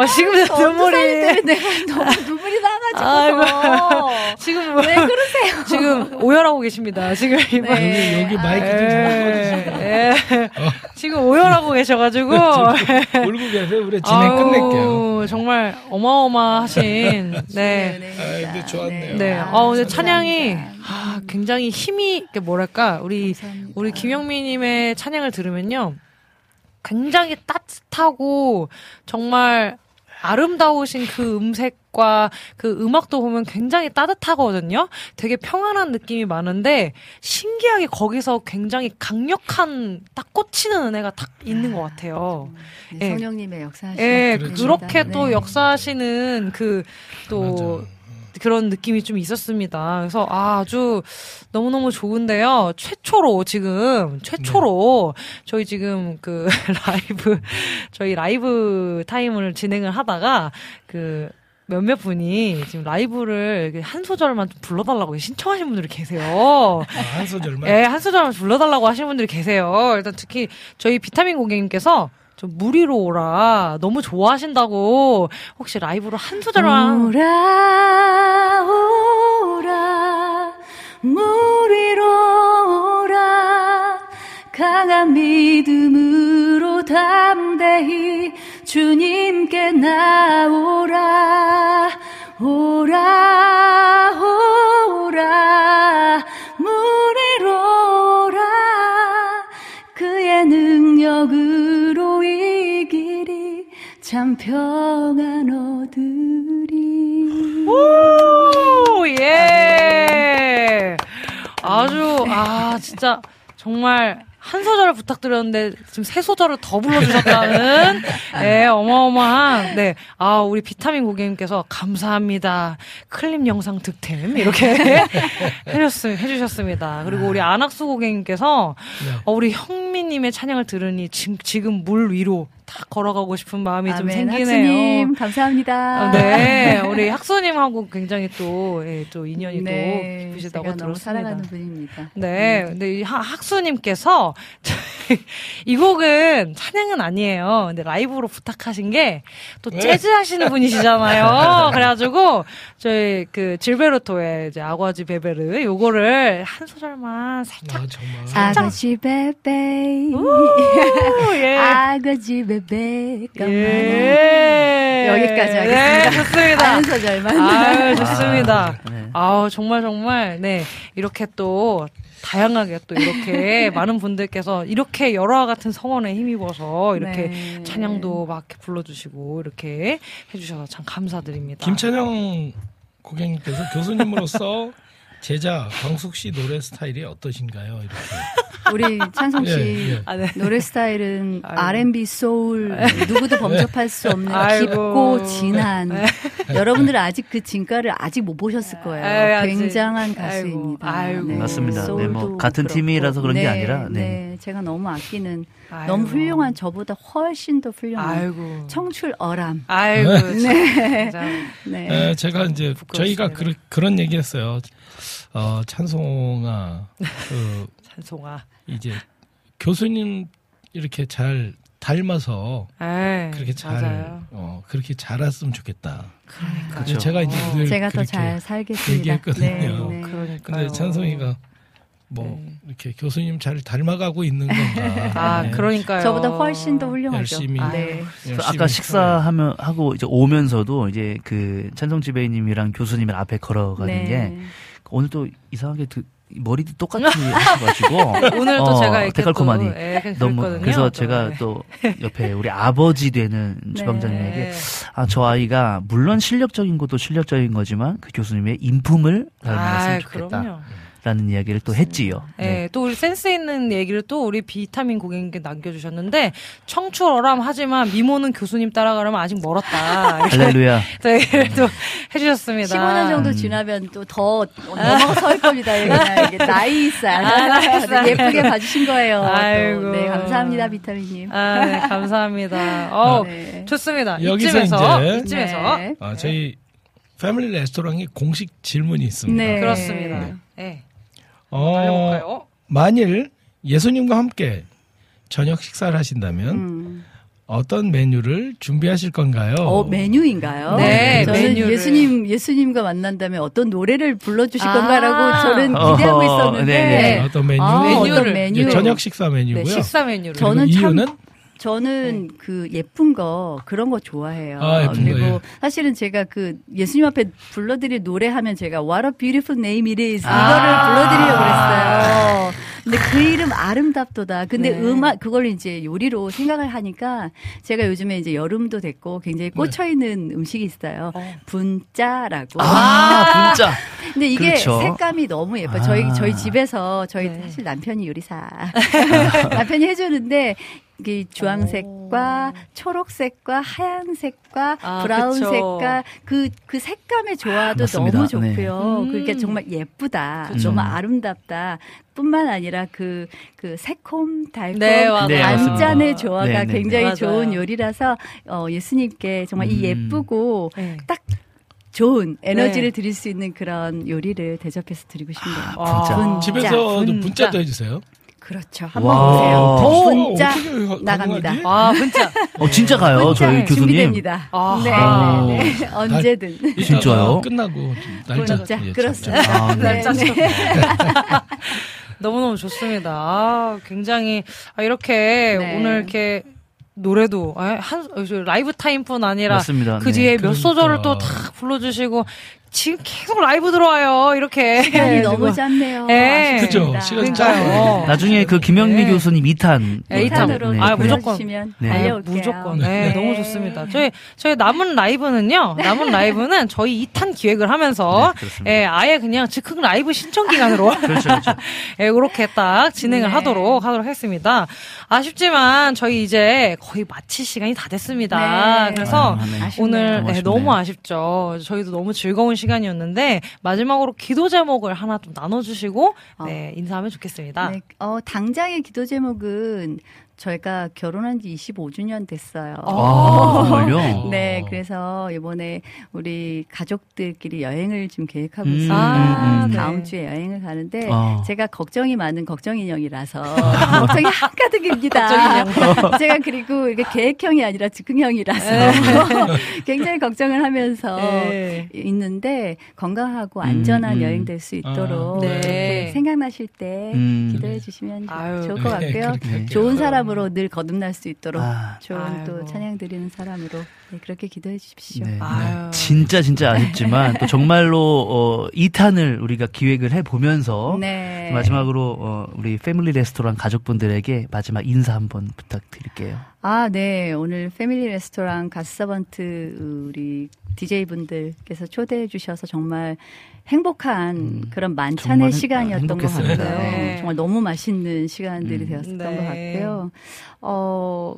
아, 지금 눈물이. 내가 너무 눈물이 나가지고. 지금 왜 그러세요? 지금 오열하고 계십니다. 지금 이번 네. 여기 마이크 좀 잡아주세요. 예, 예. 지금 오열하고 계셔가지고 울고 계세요. 우리 진행 끝낼게요. 정말 어마어마하신 [LAUGHS] 네. 아, 근데 좋았네요. 네. 아, 근데 찬양이 아, 굉장히 힘이 뭐랄까 우리 감사합니다. 우리 김영미님의 찬양을 들으면요, 굉장히 따뜻하고 정말 아름다우신 그 음색과 그 음악도 보면 굉장히 따뜻하거든요. 되게 평안한 느낌이 많은데 신기하게 거기서 굉장히 강력한 딱 꽂히는 은혜가 딱 있는 것 같아요. 네, 예. 성령님의 역사하시는 예, 그렇죠. 그렇게 또 네. 역사하시는 그 또 그런 느낌이 좀 있었습니다. 그래서 아, 아주 너무너무 좋은데요. 최초로 지금 최초로 저희 지금 그 [LAUGHS] 라이브 저희 라이브 타임을 진행을 하다가 그 몇몇 분이 지금 라이브를 한 소절만 좀 불러달라고 신청하신 분들이 계세요. 아, 한 소절만. 예, 한 소절만 불러달라고 하시는 분들이 계세요. 일단 특히 저희 비타민 고객님께서 좀 무리로 오라. 너무 좋아하신다고. 혹시 라이브로 한 소절만? 오라 오라 무리로 오라. 강한 믿음으로 담대히 주님께 나오라. 오라 평안 얻으리 오, 예. 아주, 아, 진짜, 정말, 한 소절을 부탁드렸는데 지금 세 소절을 더 불러주셨다는 네, [LAUGHS] 어마어마한 네, 아 우리 비타민 고객님께서 감사합니다. 클립 영상 득템 이렇게 [LAUGHS] 해주셨, 해주셨습니다. 그리고 우리 안학수 고객님께서 어, 우리 형미님의 찬양을 들으니 지금, 지금 물 위로 딱 걸어가고 싶은 마음이 좀 아멘, 생기네요. 학수님 감사합니다. 어, 네, [LAUGHS] 우리 학수님하고 굉장히 또, 예, 또 인연이 네, 또 깊으시다고 들었습니다. 사랑하는 분입니다. 네, 근데 이 하- 학수님께서 [LAUGHS] 이 곡은 찬양은 아니에요. 근데 라이브로 부탁하신 게 또 재즈 하시는 [LAUGHS] 분이시잖아요. 그래가지고 저희 그 질베르토의 이제 아과지 베베르 요거를 한 소절만 살짝 아가지 베베 예. 아가지 베베 예. 여기까지 네, 하겠습니다. 좋습니다. 한 소절만. 아유, 좋습니다. 아, 네. 아우, 정말, 정말, 네. 이렇게 또, 다양하게 또 이렇게 [LAUGHS] 많은 분들께서 이렇게 열화와 같은 성원에 힘입어서 이렇게 네. 찬양도 막 이렇게 불러주시고 이렇게 해주셔서 참 감사드립니다. 김찬영 고객님께서 교수님으로서 [LAUGHS] 제자 광숙 씨 노래 스타일이 어떠신가요? 이렇게. [LAUGHS] 우리 찬성 씨 예, 예. 아, 네. 노래 스타일은 아이고. R&B 소울 누구도 범접할 수 없는 아이고. 깊고 진한 네. 여러분들은 아직 그 진가를 아직 못 보셨을 거예요. 에이, 아직. 굉장한 아이고, 가수입니다. 아이고. 맞습니다. 네, 뭐 같은 그렇고. 팀이라서 그런 게 네, 아니라, 네. 네, 제가 너무 아끼는. 너무 훌륭한 저보다 훨씬 더 훌륭한 아이고. 청출 어람. 아이고. 참, [LAUGHS] 네. 네. 에, 제가 이제. 저희가 그, 그런 얘기했어요. 어, 찬송아 그 [LAUGHS] 찬송아. 이제 교수님 이렇게 잘 닮아서 에이, 그렇게 잘 맞아요. 어, 그렇게 자랐으면 좋겠다. 그러니까. 제가 이제 늘 제가 더 잘 살겠습니다. 얘기했거든요. 네, 네. 그러니까요. 근데 찬송이가 뭐 네. 이렇게 교수님 잘 닮아가고 있는 건가? [LAUGHS] 아, 네. 그러니까요. 저보다 훨씬 더 훌륭하죠. 열심히 네. 열심히 아까 식사하면 하고 이제 오면서도 이제 그 찬성 지배인님이랑 교수님을 앞에 걸어가는 게 네. 오늘 또 이상하게 그 머리도 똑같이 [LAUGHS] 하셔가지고 오늘 또 어, 제가 이렇게 데칼코마니 또, 예, 너무. 그래서 또, 제가 네. 또 옆에 우리 아버지 되는 [LAUGHS] 주방장님에게 네. 아저 아이가 물론 실력적인 것도 실력적인 거지만 그 교수님의 인품을 닮았으면 아, 좋겠다. 그럼요. 라는 이야기를 또 했지요. 예, 네. 또 우리 센스 있는 얘기를 또 우리 비타민 고객님께 남겨주셨는데 청출어람 하지만 미모는 교수님 따라가려면 아직 멀었다. [LAUGHS] 이렇게 할렐루야. [LAUGHS] 또 얘기를 또 해주셨습니다. 15년 정도 지나면 또 더 넘어설 겁니다. 이게 나이살. 아, 나이살. 예쁘게 봐주신 거예요. 또. 아이고. 네, 감사합니다, 비타민님. 아, 네, 감사합니다. 어, 네. 좋습니다. 여기서 이쯤에서 이제 이쯤에서 네. 아, 저희 패밀리 레스토랑에 공식 질문이 있습니다. 네. 그렇습니다. 네. 어, 알려볼까요? 만일 예수님과 함께 저녁 식사를 하신다면 음. 어떤 메뉴를 준비하실 건가요? 어, 메뉴인가요? 네, 저는 메뉴를. 예수님, 예수님과 만난다면 어떤 노래를 불러 주실 아. 건가라고 저는 어허, 기대하고 있었는데. 네네. 어떤 메뉴? 아, 메뉴를. 어떤 메뉴. 저녁 식사 메뉴고요. 네, 식사 메뉴를. 그리고 저는 참 이유는 저는 그 예쁜 거 그런 거 좋아해요. 아, 그리고 거, 예. 사실은 제가 그 예수님 앞에 불러드릴 노래하면 제가 What a beautiful name it is 아. 이거를 불러드리려고 그랬어요. 근데 그 이름 아름답도다. 근데 네. 음악 그걸 이제 요리로 생각을 하니까 제가 요즘에 이제 여름도 됐고 굉장히 꽂혀 있는 음식이 있어요. 어. 분짜라고. 아, 분짜. [LAUGHS] 근데 이게 그렇죠. 색감이 너무 예뻐 요. 저희 아. 저희 집에서 저희 네. 사실 남편이 요리사 [LAUGHS] 남편이 해주는데 이게 주황색과 초록색과 하얀색과 아, 브라운색과 그 그 색감의 조화도 맞습니다. 너무 네. 좋고요. 음. 그러니까 정말 예쁘다, 그쵸. 정말 아름답다. 뿐만 아니라 그, 그 새콤, 달콤, 네. 네, 단짠의 맞습니다. 조화가 네, 네, 네. 굉장히 맞아요. 좋은 요리라서 어, 예수님께 정말 이 음. 예쁘고 네. 딱 좋은 에너지를 네. 드릴 수 있는 그런 요리를 대접해서 드리고 싶네요. 아, 분짜. 분짜. 집에서도 분짜. 문자도 해주세요. 그렇죠. 한번 와. 보세요. 어, 어떻게 가- 나갑니다. 아, 진짜. 어, 진짜 가요, 저희 교수님. 준비됩니다. 아하. 네, 네, 네. 언제든. 이따가 진짜요? 끝나고 날짜 분짜. 예, 그렇습니다. 아, 네. 날짜 좀. [LAUGHS] 너무너무 좋습니다. 아, 굉장히, 아, 이렇게 네. 오늘 이렇게 노래도, 아, 한, 저 라이브 타임뿐 아니라 맞습니다. 그 네. 뒤에 몇 그러니까. 소절을 또 다 불러주시고 지금 계속 라이브 들어와요. 이렇게. 시간이 너무 그리고- 짧네요. 예. 그죠. 시간 짧아요. 그러니까요. 나중에 그 김영미 네. 교수님 2탄. 네, 이탄으로 네, 아 그- 무조건 네. 달려올게요. 무조건 네, 네. 너무 좋습니다. 저희 저희 남은 라이브는요. 남은 라이브는 저희 2탄 기획을 하면서 네. 예, 아예 그냥 즉흥 라이브 신청 기간으로 [LAUGHS] 그렇죠, 그렇죠. [LAUGHS] 예, 그렇게 딱 진행을 네. 하도록 하도록 했습니다. 아쉽지만 저희 이제 거의 마칠 시간이 다 됐습니다. 네. 그래서 아, 네. 아쉽네요. 오늘 너무 네. 너무 아쉽죠. 저희도 너무 즐거운 시간 이었는데 마지막으로 기도 제목을 하나 좀 나눠주시고 네, 인사하면 좋겠습니다. 네, 어, 당장의 기도 제목은 저희가 결혼한 지 25주년 됐어요. 아, [LAUGHS] 정말요? 네, 그래서 이번에 우리 가족들끼리 여행을 지금 계획하고 음, 있습니다. 아, 네. 다음 주에 여행을 가는데 아. 제가 걱정이 많은 걱정 인형이라서 [LAUGHS] 걱정이 한가득입니다. 걱정 [LAUGHS] 제가 그리고 이게 계획형이 아니라 즉흥형이라서 굉장히 걱정을 하면서 네. 있는데 건강하고 안전한 음, 음. 여행 될 수 있도록 아, 네. 생각나실 때 음. 기도해 주시면 아유. 좋을 것 네, 같고요. 좋은 사람 으로 늘 거듭날 수 있도록 아. 좋은 또 아이고. 찬양 드리는 사람으로 네, 그렇게 기도해 주십시오. 네. 아유. 진짜 진짜 아쉽지만 또 정말로 [LAUGHS] 어 2탄을 우리가 기획을 해 보면서 네. 마지막으로 어 우리 패밀리 레스토랑 가족분들에게 마지막 인사 한번 부탁드릴게요. 아, 네. 오늘 패밀리 레스토랑 가스서번트 우리 DJ 분들께서 초대해 주셔서 정말 행복한 음, 그런 만찬의 행- 시간이었던 것 행복했습니다. 같아요. 네. 정말 너무 맛있는 시간들이 음. 되었었던 네. 것 같고요. 어,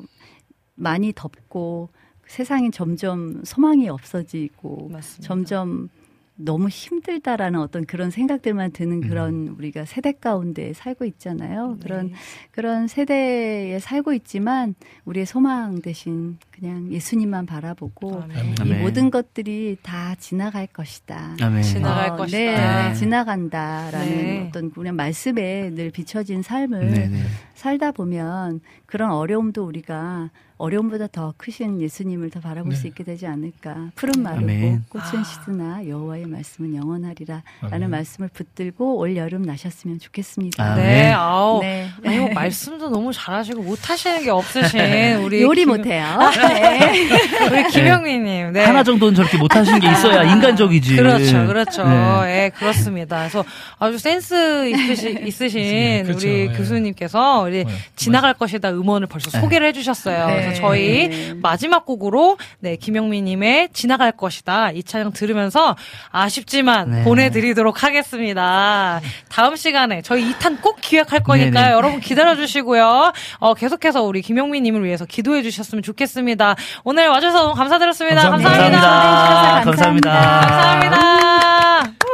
많이 덥고 세상이 점점 소망이 없어지고 맞습니다. 점점 너무 힘들다라는 어떤 그런 생각들만 드는 음. 그런 우리가 세대 가운데 살고 있잖아요. 그런 네. 그런 세대에 살고 있지만 우리의 소망 대신 그냥 예수님만 바라보고 아멘. 이 아멘. 모든 것들이 다 지나갈 것이다. 아멘. 지나갈 어, 것이다. 네, 네. 지나간다라는 네. 어떤 그냥 말씀에 늘 비춰진 삶을 네네. 살다 보면 그런 어려움도 우리가 어려움보다 더 크신 예수님을 더 바라볼 네. 수 있게 되지 않을까. 푸른 마르고 아멘. 꽃은 아. 시드나 여호와의 말씀은 영원하리라라는 아멘. 말씀을 붙들고 올 여름 나셨으면 좋겠습니다. 아, 네, 네. 아우. 네. 뭐 말씀도 너무 잘하시고 못하시는 게 없으신 [LAUGHS] 우리 요리 김- 못해요. [LAUGHS] 네. [LAUGHS] 우리 김영민님. 네. 하나 정도는 저렇게 못하시는 게 있어야 인간적이지. 그렇죠, 그렇죠. 네. 예, 그렇습니다. 그래서 아주 센스 있으시, [LAUGHS] 있으신 그렇죠, 우리 예. 교수님께서 우리 네. 지나갈 것이다 음원을 벌써 네. 소개를 해주셨어요. 네. 그래서 저희 네. 마지막 곡으로 네 김영민님의 지나갈 것이다 이 찬양 들으면서 아쉽지만 네. 보내드리도록 하겠습니다. 다음 시간에 저희 2탄 꼭 기획할 거니까요. 여러분 기다려주시고요. 어, 계속해서 우리 김영민님을 위해서 기도해 주셨으면 좋겠습니다. 오늘 와주셔서 너무 감사드렸습니다. 감사합니다. 감사합니다. 감사합니다. 감사합니다. 감사합니다.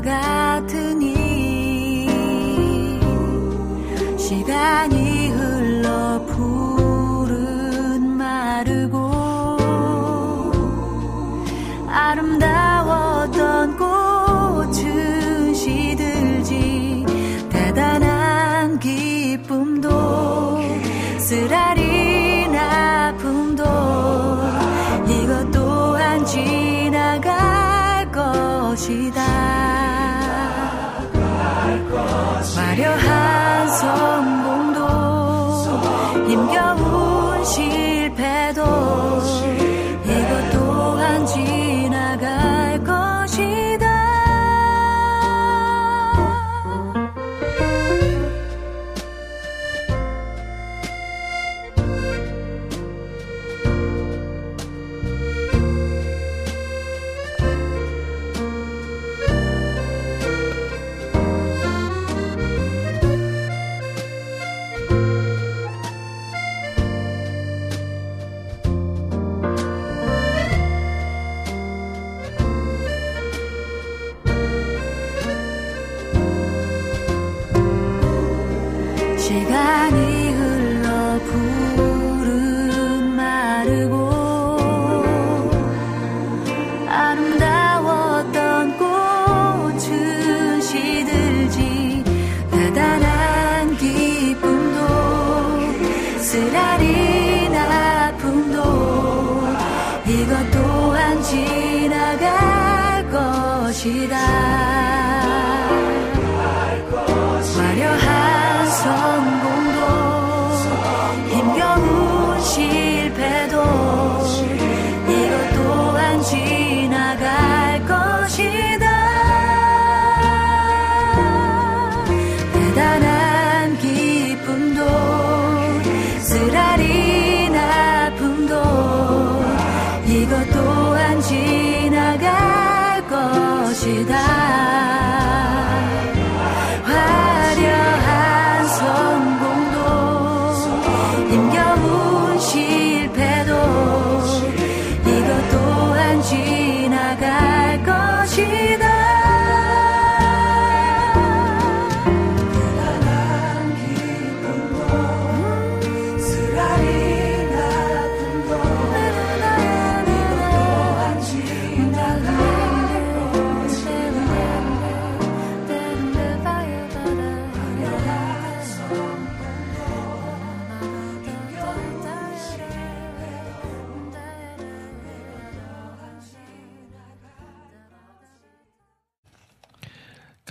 같으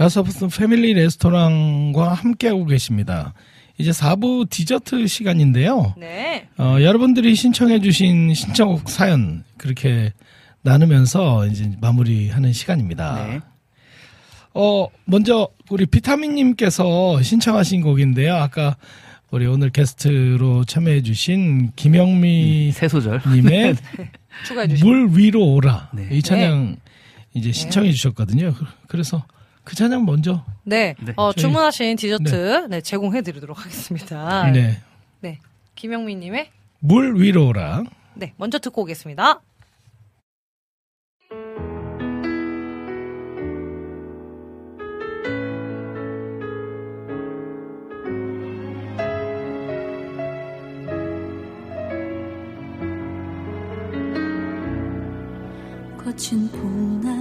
가서부스 패밀리 레스토랑과 함께하고 계십니다. 이제 4부 디저트 시간인데요. 네. 어, 여러분들이 신청해주신 신청곡 사연 그렇게 나누면서 이제 마무리하는 시간입니다. 네. 어, 먼저 우리 비타민님께서 신청하신 곡인데요. 아까 우리 오늘 게스트로 참여해주신 김영미 세 소절 님의 [LAUGHS] 추가해 주시고. 물 위로 오라 네. 이 찬양 이제 신청해 주셨거든요. 그래서 그 찬양 먼저 네. 네. 어, 저희- 주문하신 디저트 네. 제공해 드리도록 하겠습니다. 네. 네. 김영민 님의 물 위로 오라. 네, 먼저 듣고 오겠습니다. 거친 풍랑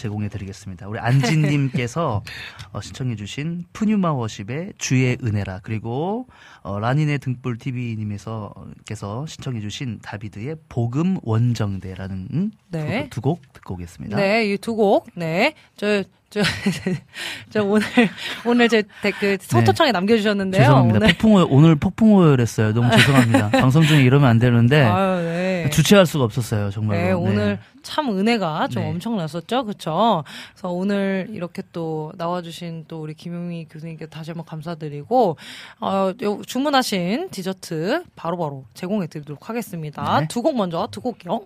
제공해 드리겠습니다. 우리 안진님께서 [LAUGHS] 어, 신청해주신 푸뉴마 워십의 주의 은혜라 그리고 어, 라니네 등불 TV님에서께서 신청해주신 다비드의 복음 원정대라는 음? 네. 두 곡 듣고 오겠습니다. 네, 이 두 곡. 네. 저, 저, [LAUGHS] 저 오늘, 오늘 제 댓글 소토창에 남겨주셨는데요. 네. 죄송합니다. 오늘. 폭풍호 오늘 폭풍호였어요. 너무 죄송합니다. [LAUGHS] 방송 중에 이러면 안 되는데 아유, 네. 주체할 수가 없었어요. 정말. 네, 오늘 참 은혜가 좀 네. 엄청났었죠. 그쵸? 그래서 오늘 이렇게 또 나와주신 또 우리 김용미 교수님께 다시 한번 감사드리고, 어, 요- 주문하신 디저트 바로 바로 제공해 드리도록 하겠습니다. 네. 두곡 먼저, 두 곡이요.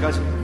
까지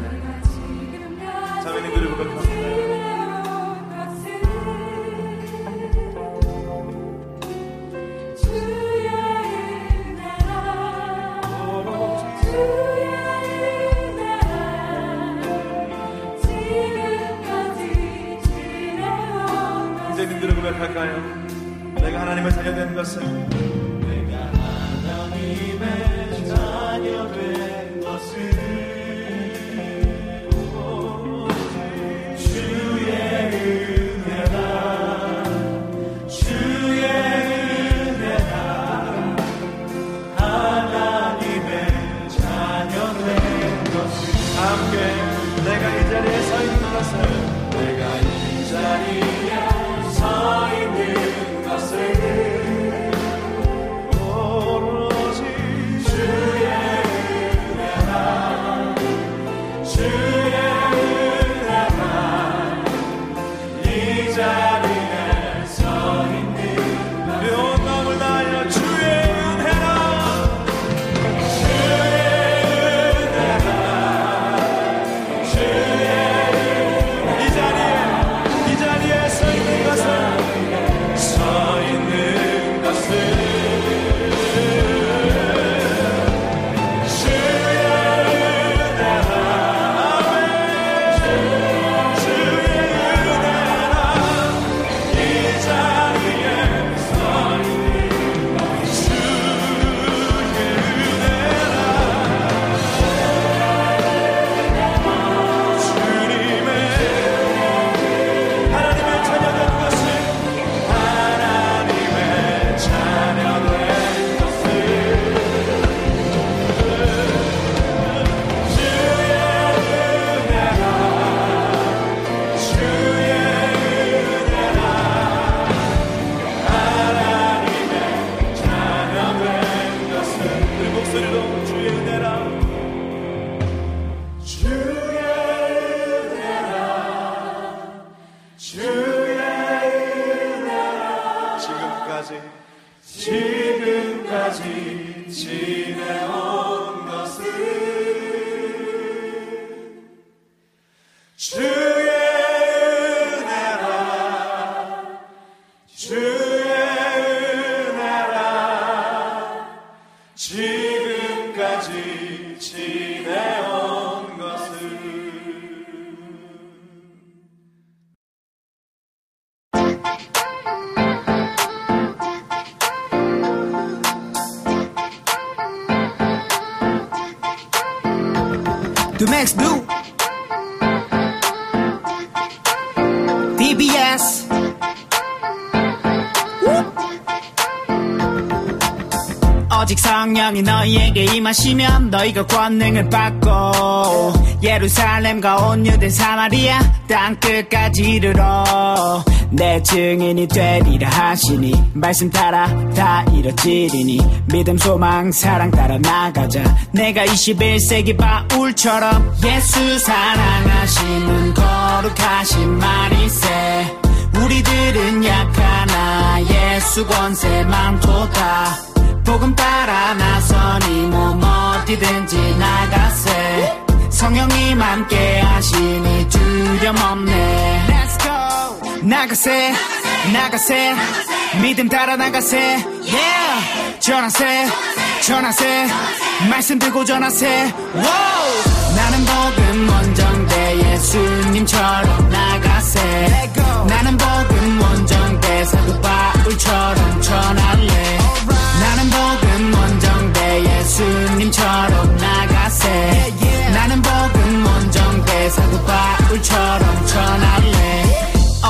임하시면 너희가 권능을 받고 예루살렘과 온 유대 사마리아 땅 끝까지 이르러 내 증인이 되리라 하시니 말씀 따라 다 이뤄지리니 믿음 소망 사랑 따라 나가자. 내가 21세기 바울처럼 예수 사랑하시는 거룩하신 말이세. 우리들은 약하나 예수 권세 많도다 복음 따라 나서니 몸 어디든지 나가세. 성령님 함께 하시니 두려움 없네. Let's go. 나가세 나가세. 믿음 따라 나가세. Yeah. 전하세 전하세. 말씀 들고 전하세. Wow. 나는 복음 원정대 예수님처럼 나가세. 나는 복음 원정대 사도 바울처럼 전할래 바울처럼 전할래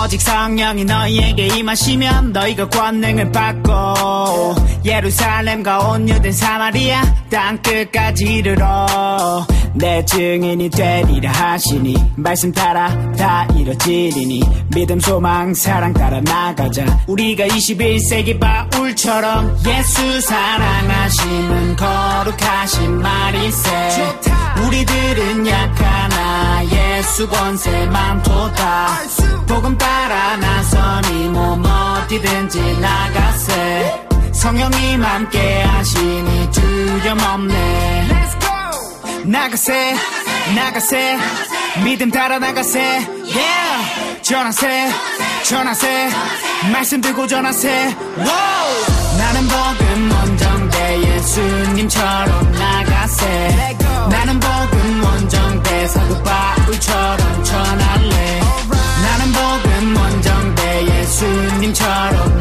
오직 성령이 너희에게 임하시면 너희가 권능을 받고 예루살렘과 온 유대 사마리아 땅 끝까지 이르러 내 증인이 되리라 하시니 말씀 따라 다 이뤄지리니 믿음 소망 사랑 따라 나가자. 우리가 21세기 바울처럼 예수 사랑하시는 거룩하신 말이세 우리들은 약하나 예수 권세 많도다. 복음 따라 나서니 몸 어디든지 나가세. 성령님 함께 하시니 두려움 없네. 나가세 나가세. 믿음 따라 나가세. Yeah! 전하세 전하세. 말씀 들고 전하세. Wow! 나는 복음 원정대 예수님처럼 나가세. 나는 복음 원정대 사도 바울처럼 전할래. 나는 복음 원정대 예수님처럼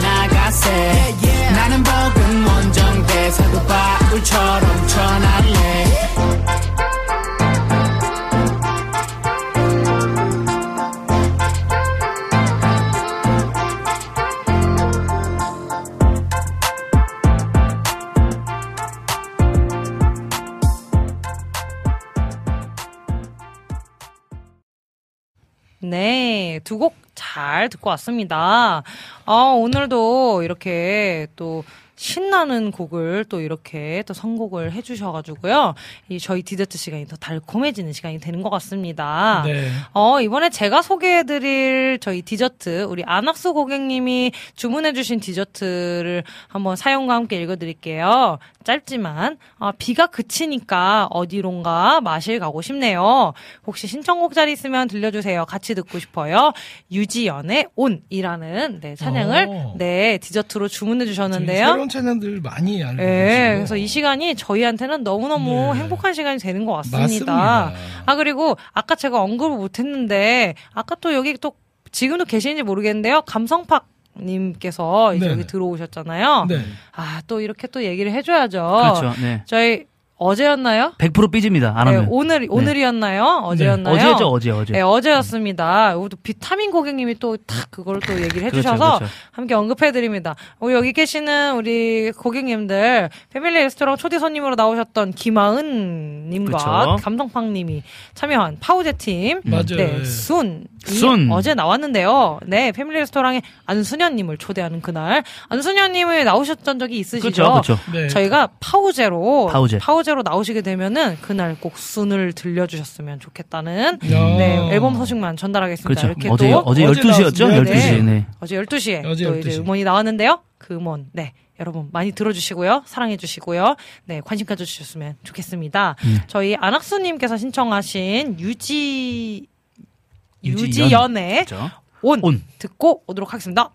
네, 두 곡 잘 듣고 왔습니다. 아, 오늘도 이렇게 또 신나는 곡을 또 이렇게 또 선곡을 해주셔가지고요. 이 저희 디저트 시간이 더 달콤해지는 시간이 되는 것 같습니다. 네. 어, 이번에 제가 소개해드릴 저희 디저트, 우리 안학수 고객님이 주문해주신 디저트를 한번 사연과 함께 읽어드릴게요. 짧지만, 아, 비가 그치니까 어디론가 마실 가고 싶네요. 혹시 신청곡 자리 있으면 들려주세요. 같이 듣고 싶어요. 유지연의 온이라는 네, 찬양을 오. 네, 디저트로 주문해주셨는데요. 채널들 많이 알고 네, 계시고. 그래서 이 시간이 저희한테는 너무너무 행복한 시간이 되는 것 같습니다. 맞습니다. 아, 그리고 아까 제가 언급을 못했는데, 아까 또 여기 또 지금도 계시는지 모르겠는데요. 감성팍 님께서 이제 네네. 여기 들어오셨잖아요. 네. 아, 또 이렇게 또 얘기를 해줘야죠. 그렇죠. 네. 저희 어제였나요? 100% 삐집니다. 안 네, 하면. 오늘 오늘이었나요? 어제였나요? 어제죠, 어제, 어제. 네, 어제였습니다. 여기도 비타민 고객님이 또딱 그걸 또 얘기를 그렇죠, 해주셔서 그렇죠. 함께 언급해드립니다. 어, 여기 계시는 우리 고객님들 패밀리 레스토랑 초대 손님으로 나오셨던 김하은님과 그렇죠. 감성팡님이 참여한 파우제 팀, 맞아요. 네, 순, 이 순. 어제 나왔는데요. 네, 패밀리 레스토랑에 안순현님을 초대하는 그날 안순현님이 나오셨던 적이 있으시죠? 그렇죠, 그렇죠. 네. 저희가 파우제로 파우제. 파우제로 나오시게 되면은 그날 꼭 순을 들려주셨으면 좋겠다는 야. 네, 앨범 소식만 전달하겠습니다. 그렇죠. 이렇게 어제, 또 어제 어제 12시였죠? 나왔습니다. 12시. 네. 어제 12시에 어제 또 이제 12시. 음원이 나왔는데요. 그 음원, 네. 여러분 많이 들어주시고요. 사랑해주시고요. 네. 관심 가져주셨으면 좋겠습니다. 음. 저희 안학수님께서 신청하신 유지. 유지연의 그렇죠. 온, 온. 듣고 오도록 하겠습니다.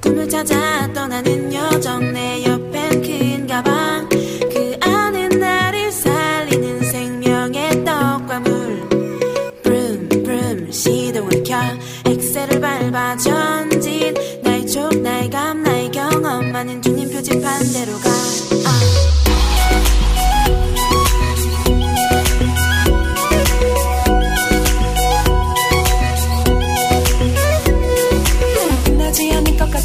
꿈을 찾아 떠나는 여정 내 옆엔 큰 가방 그 안에 나를 살리는 생명의 떡과 물 브룸 브룸 시동을 켜 엑셀을 밟아 전진 나의 촉 나의 감 나의 경험 많은 주님 표지판 대로 가 아.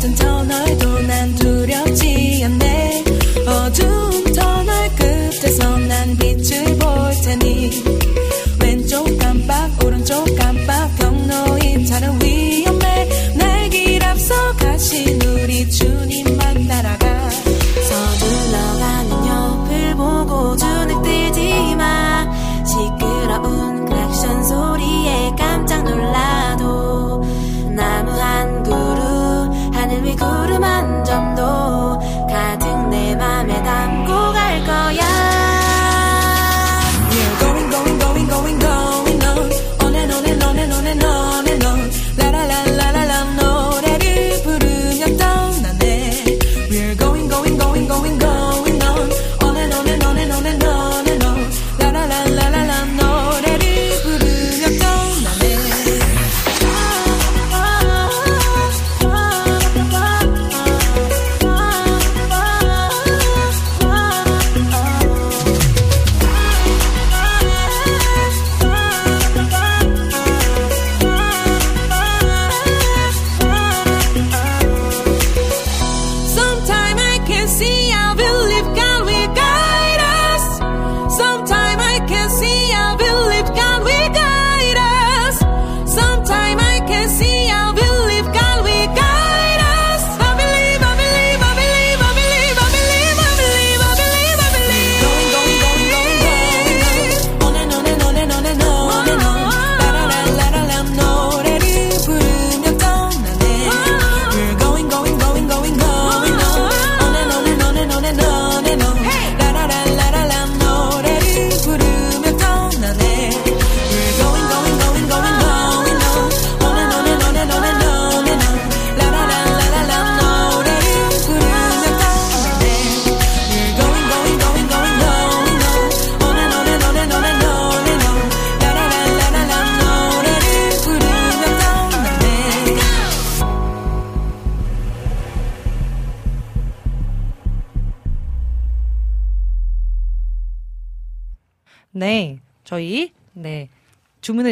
같은 터널도 난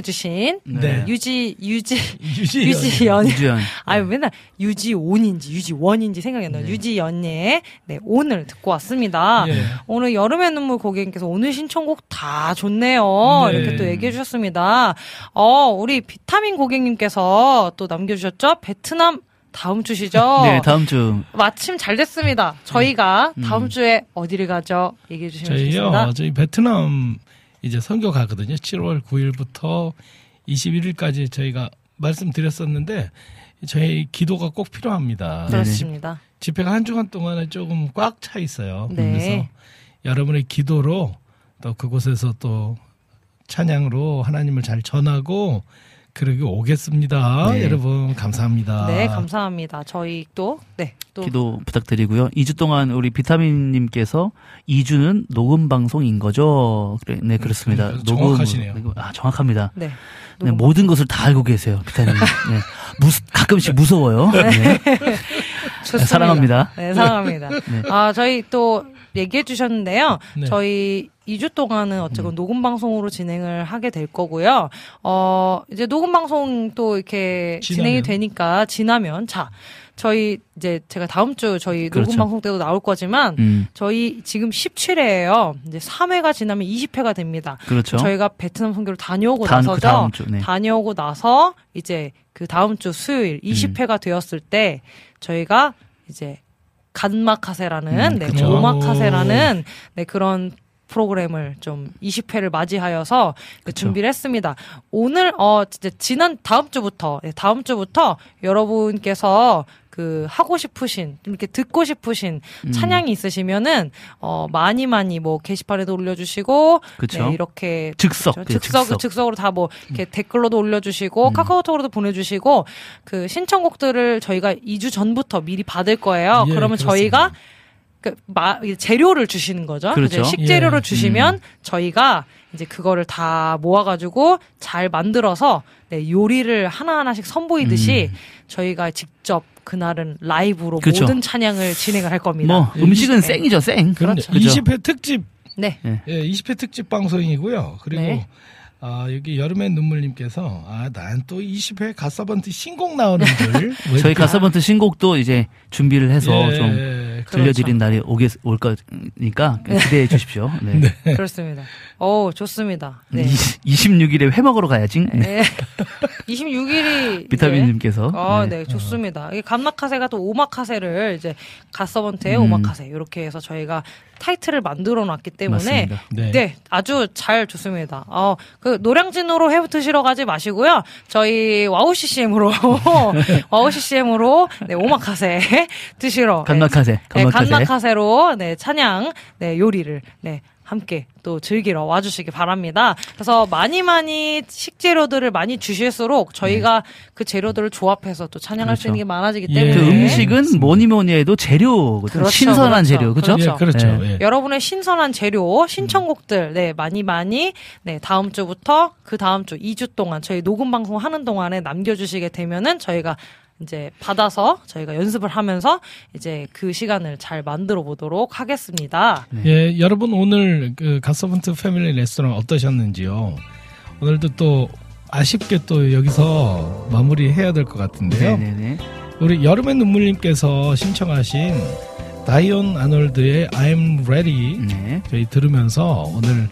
주문해주신 네. 유지 유지 [LAUGHS] 유지연. 유지연 유지연. 아유 맨날 유지온인지 유지원인지 생각이 안 나요. 유지연의 네 오늘 듣고 왔습니다. 예. 오늘 여름의 눈물 고객님께서 오늘 신청곡 다 좋네요. 네. 이렇게 또 얘기해 주셨습니다. 어 우리 비타민 고객님께서 또 남겨 주셨죠. 베트남 다음 주시죠. [LAUGHS] 네, 다음 주 마침 잘 됐습니다. 저희가 음. 다음 주에 어디를 가죠? 얘기해 주시면 저희요, 좋겠습니다. 저희 베트남 이제 선교 가거든요. 7월 9일부터 21일까지 저희가 말씀드렸었는데 저희 기도가 꼭 필요합니다. 그렇습니다. 집 회가 한 주간 동안에 조금 꽉 차 있어요. 네. 그래서 여러분의 기도로 또 그곳에서 또 찬양으로 하나님을 잘 전하고 그러기 오겠습니다. 네. 여러분 감사합니다. 네, 감사합니다. 저희 또, 네, 또. 기도 부탁드리고요. 2주 동안 우리 비타민 님께서 2주는 녹음 방송인 거죠? 그래, 네, 그렇습니다. 그러니까 정확하시네요. 녹음, 아, 정확합니다. 네. 네, 모든 것을 다 알고 계세요, 비타민. [LAUGHS] 네. 무, 가끔씩 무서워요. 네. [LAUGHS] 좋습니다. 사랑합니다. 네, 사랑합니다. 네. 아, 저희 또 얘기해 주셨는데요. 네. 저희 2주 동안은 음. 어쨌건 녹음 방송으로 진행을 하게 될 거고요. 어, 이제 녹음 방송 또 이렇게 진행이 지나면. 되니까 지나면 자, 저희 이제 제가 다음 주 저희 녹음 그렇죠. 방송 때도 나올 거지만 음, 저희 지금 17회예요. 이제 3회가 지나면 20회가 됩니다. 그렇죠. 저희가 베트남 선교를 다녀오고 다음- 나서죠. 그 다음 주, 네. 다녀오고 나서 이제 그 다음 주 수요일 음. 20회가 되었을 때 저희가 이제 간마카세라는 음, 네, 그쵸. 오마카세라는 네, 그런 프로그램을 좀 20회를 맞이하여서 그 준비를 했습니다. 오늘 어 진짜 지난 다음 주부터 네, 다음 주부터 여러분께서 그 하고 싶으신 좀 이렇게 듣고 싶으신 음. 찬양이 있으시면은 어 많이 많이 뭐 게시판에도 올려주시고 그쵸. 네, 이렇게 즉석. 네, 즉석 즉석. 즉석으로 다 뭐 이렇게 댓글로도 올려주시고 음. 카카오톡으로도 보내주시고 그 신청곡들을 저희가 2주 전부터 미리 받을 거예요. 예, 그러면 그렇습니다. 저희가 그 마, 이제 재료를 주시는 거죠. 그렇죠. 식재료를 예. 주시면 저희가 이제 그거를 다 모아가지고 잘 만들어서 네, 요리를 하나하나씩 선보이듯이 저희가 직접 그날은 라이브로 음. 그렇죠. 모든 찬양을 진행을 할 겁니다. 뭐, 음식은 네. 생이죠, 생. 그렇죠. 20회 특집 네. 예, 20회 특집 방송이고요. 그리고 네. 아, 여기 여름의 눈물님께서 아, 난 또 20회 가서번트 신곡 나오는 줄. 왜 [LAUGHS] 저희 가서번트 신곡도 이제 준비를 해서 예, 좀 예, 들려드린 날이 오게, 올 거니까 기대해 주십시오. 네. [LAUGHS] 그렇습니다. 오, 좋습니다. 네. 26일에 회 먹으러 가야지. 네. 네. [LAUGHS] 26일이 비타민님께서. 아, 네. 네, 좋습니다. 이게 갓마카세가 또 오마카세를 이제 갓서번트의 음. 오마카세 이렇게 해서 저희가 타이틀을 만들어 놨기 때문에 맞습니다. 네. 네. 아주 잘 좋습니다. 어, 그 노량진으로 회 드시러 가지 마시고요. 저희 와우 CCM으로 [LAUGHS] 와우 CCM으로 네, 오마카세 드시러 갓마카세, 네, 갓마카세. 갓마카세로 네, 찬양 네, 요리를 네, 함께 또 즐기러 와주시기 바랍니다. 그래서 많이 많이 식재료들을 많이 주실수록 저희가 그 재료들을 조합해서 또 찬양할 수 네. 그렇죠. 있는 게 많아지기 예. 때문에 그 음식은 뭐니 뭐니 해도 재료거든요. 그렇죠, 신선한 그렇죠. 재료, 그렇죠? 예, 그렇죠. 네. 예. 여러분의 신선한 재료, 신청곡들, 네, 많이 많이, 네, 다음 주부터 그 다음 주 2주 동안 저희 녹음 방송 하는 동안에 남겨주시게 되면은 저희가 이제 받아서 저희가 연습을 하면서 이제 그 시간을 잘 만들어 보도록 하겠습니다. 예, 여러분 오늘 그 가서번트 패밀리 레스토랑 어떠셨는지요? 오늘도 또 아쉽게 또 여기서 마무리해야 될 것 같은데요. 네네네. 우리 여름의 눈물님께서 신청하신 다이온 아놀드의 I'm Ready 네. 저희 들으면서 오늘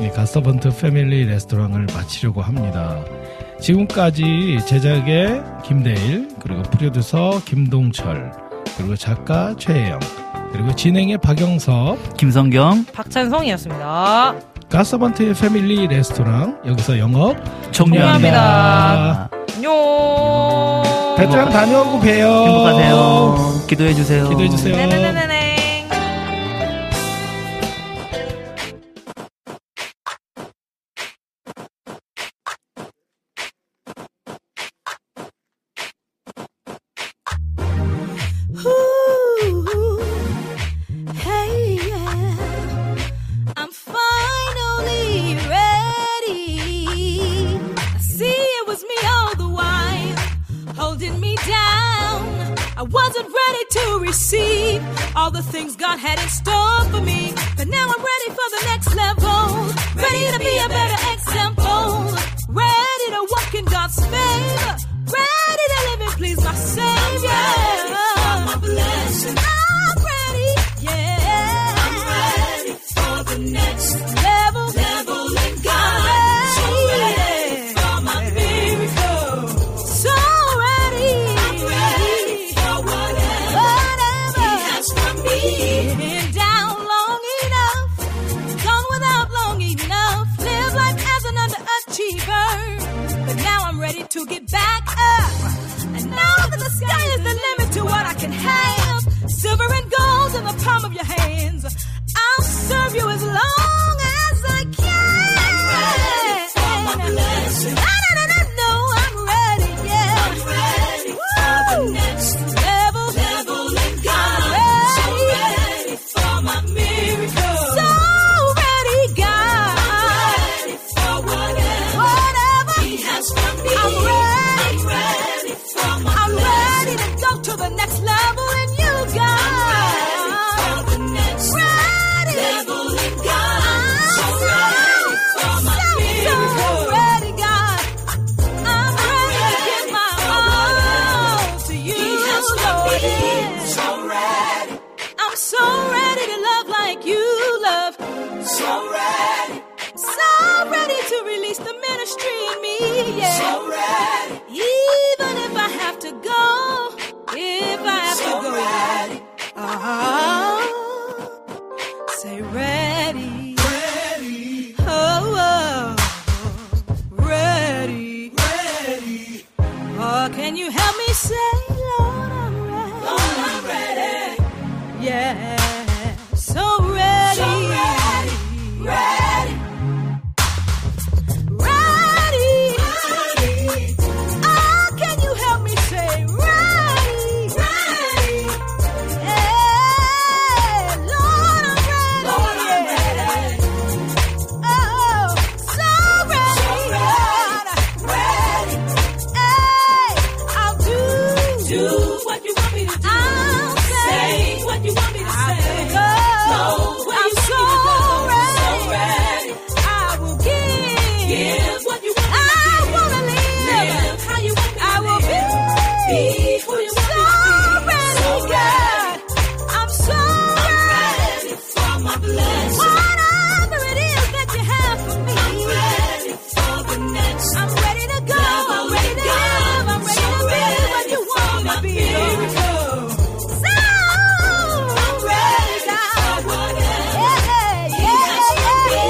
이 가서번트 패밀리 레스토랑을 마치려고 합니다. 지금까지 제작의 김대일 그리고 프로듀서 김동철 그리고 작가 최혜영 그리고 진행의 박영섭 김성경 박찬성이었습니다. 가서번트의 패밀리 레스토랑 여기서 영업 종료합니다. 안녕. 베트남 다녀오고 봬요. 행복하세요. 기도해 주세요. 기도해 주세요. 네네네네.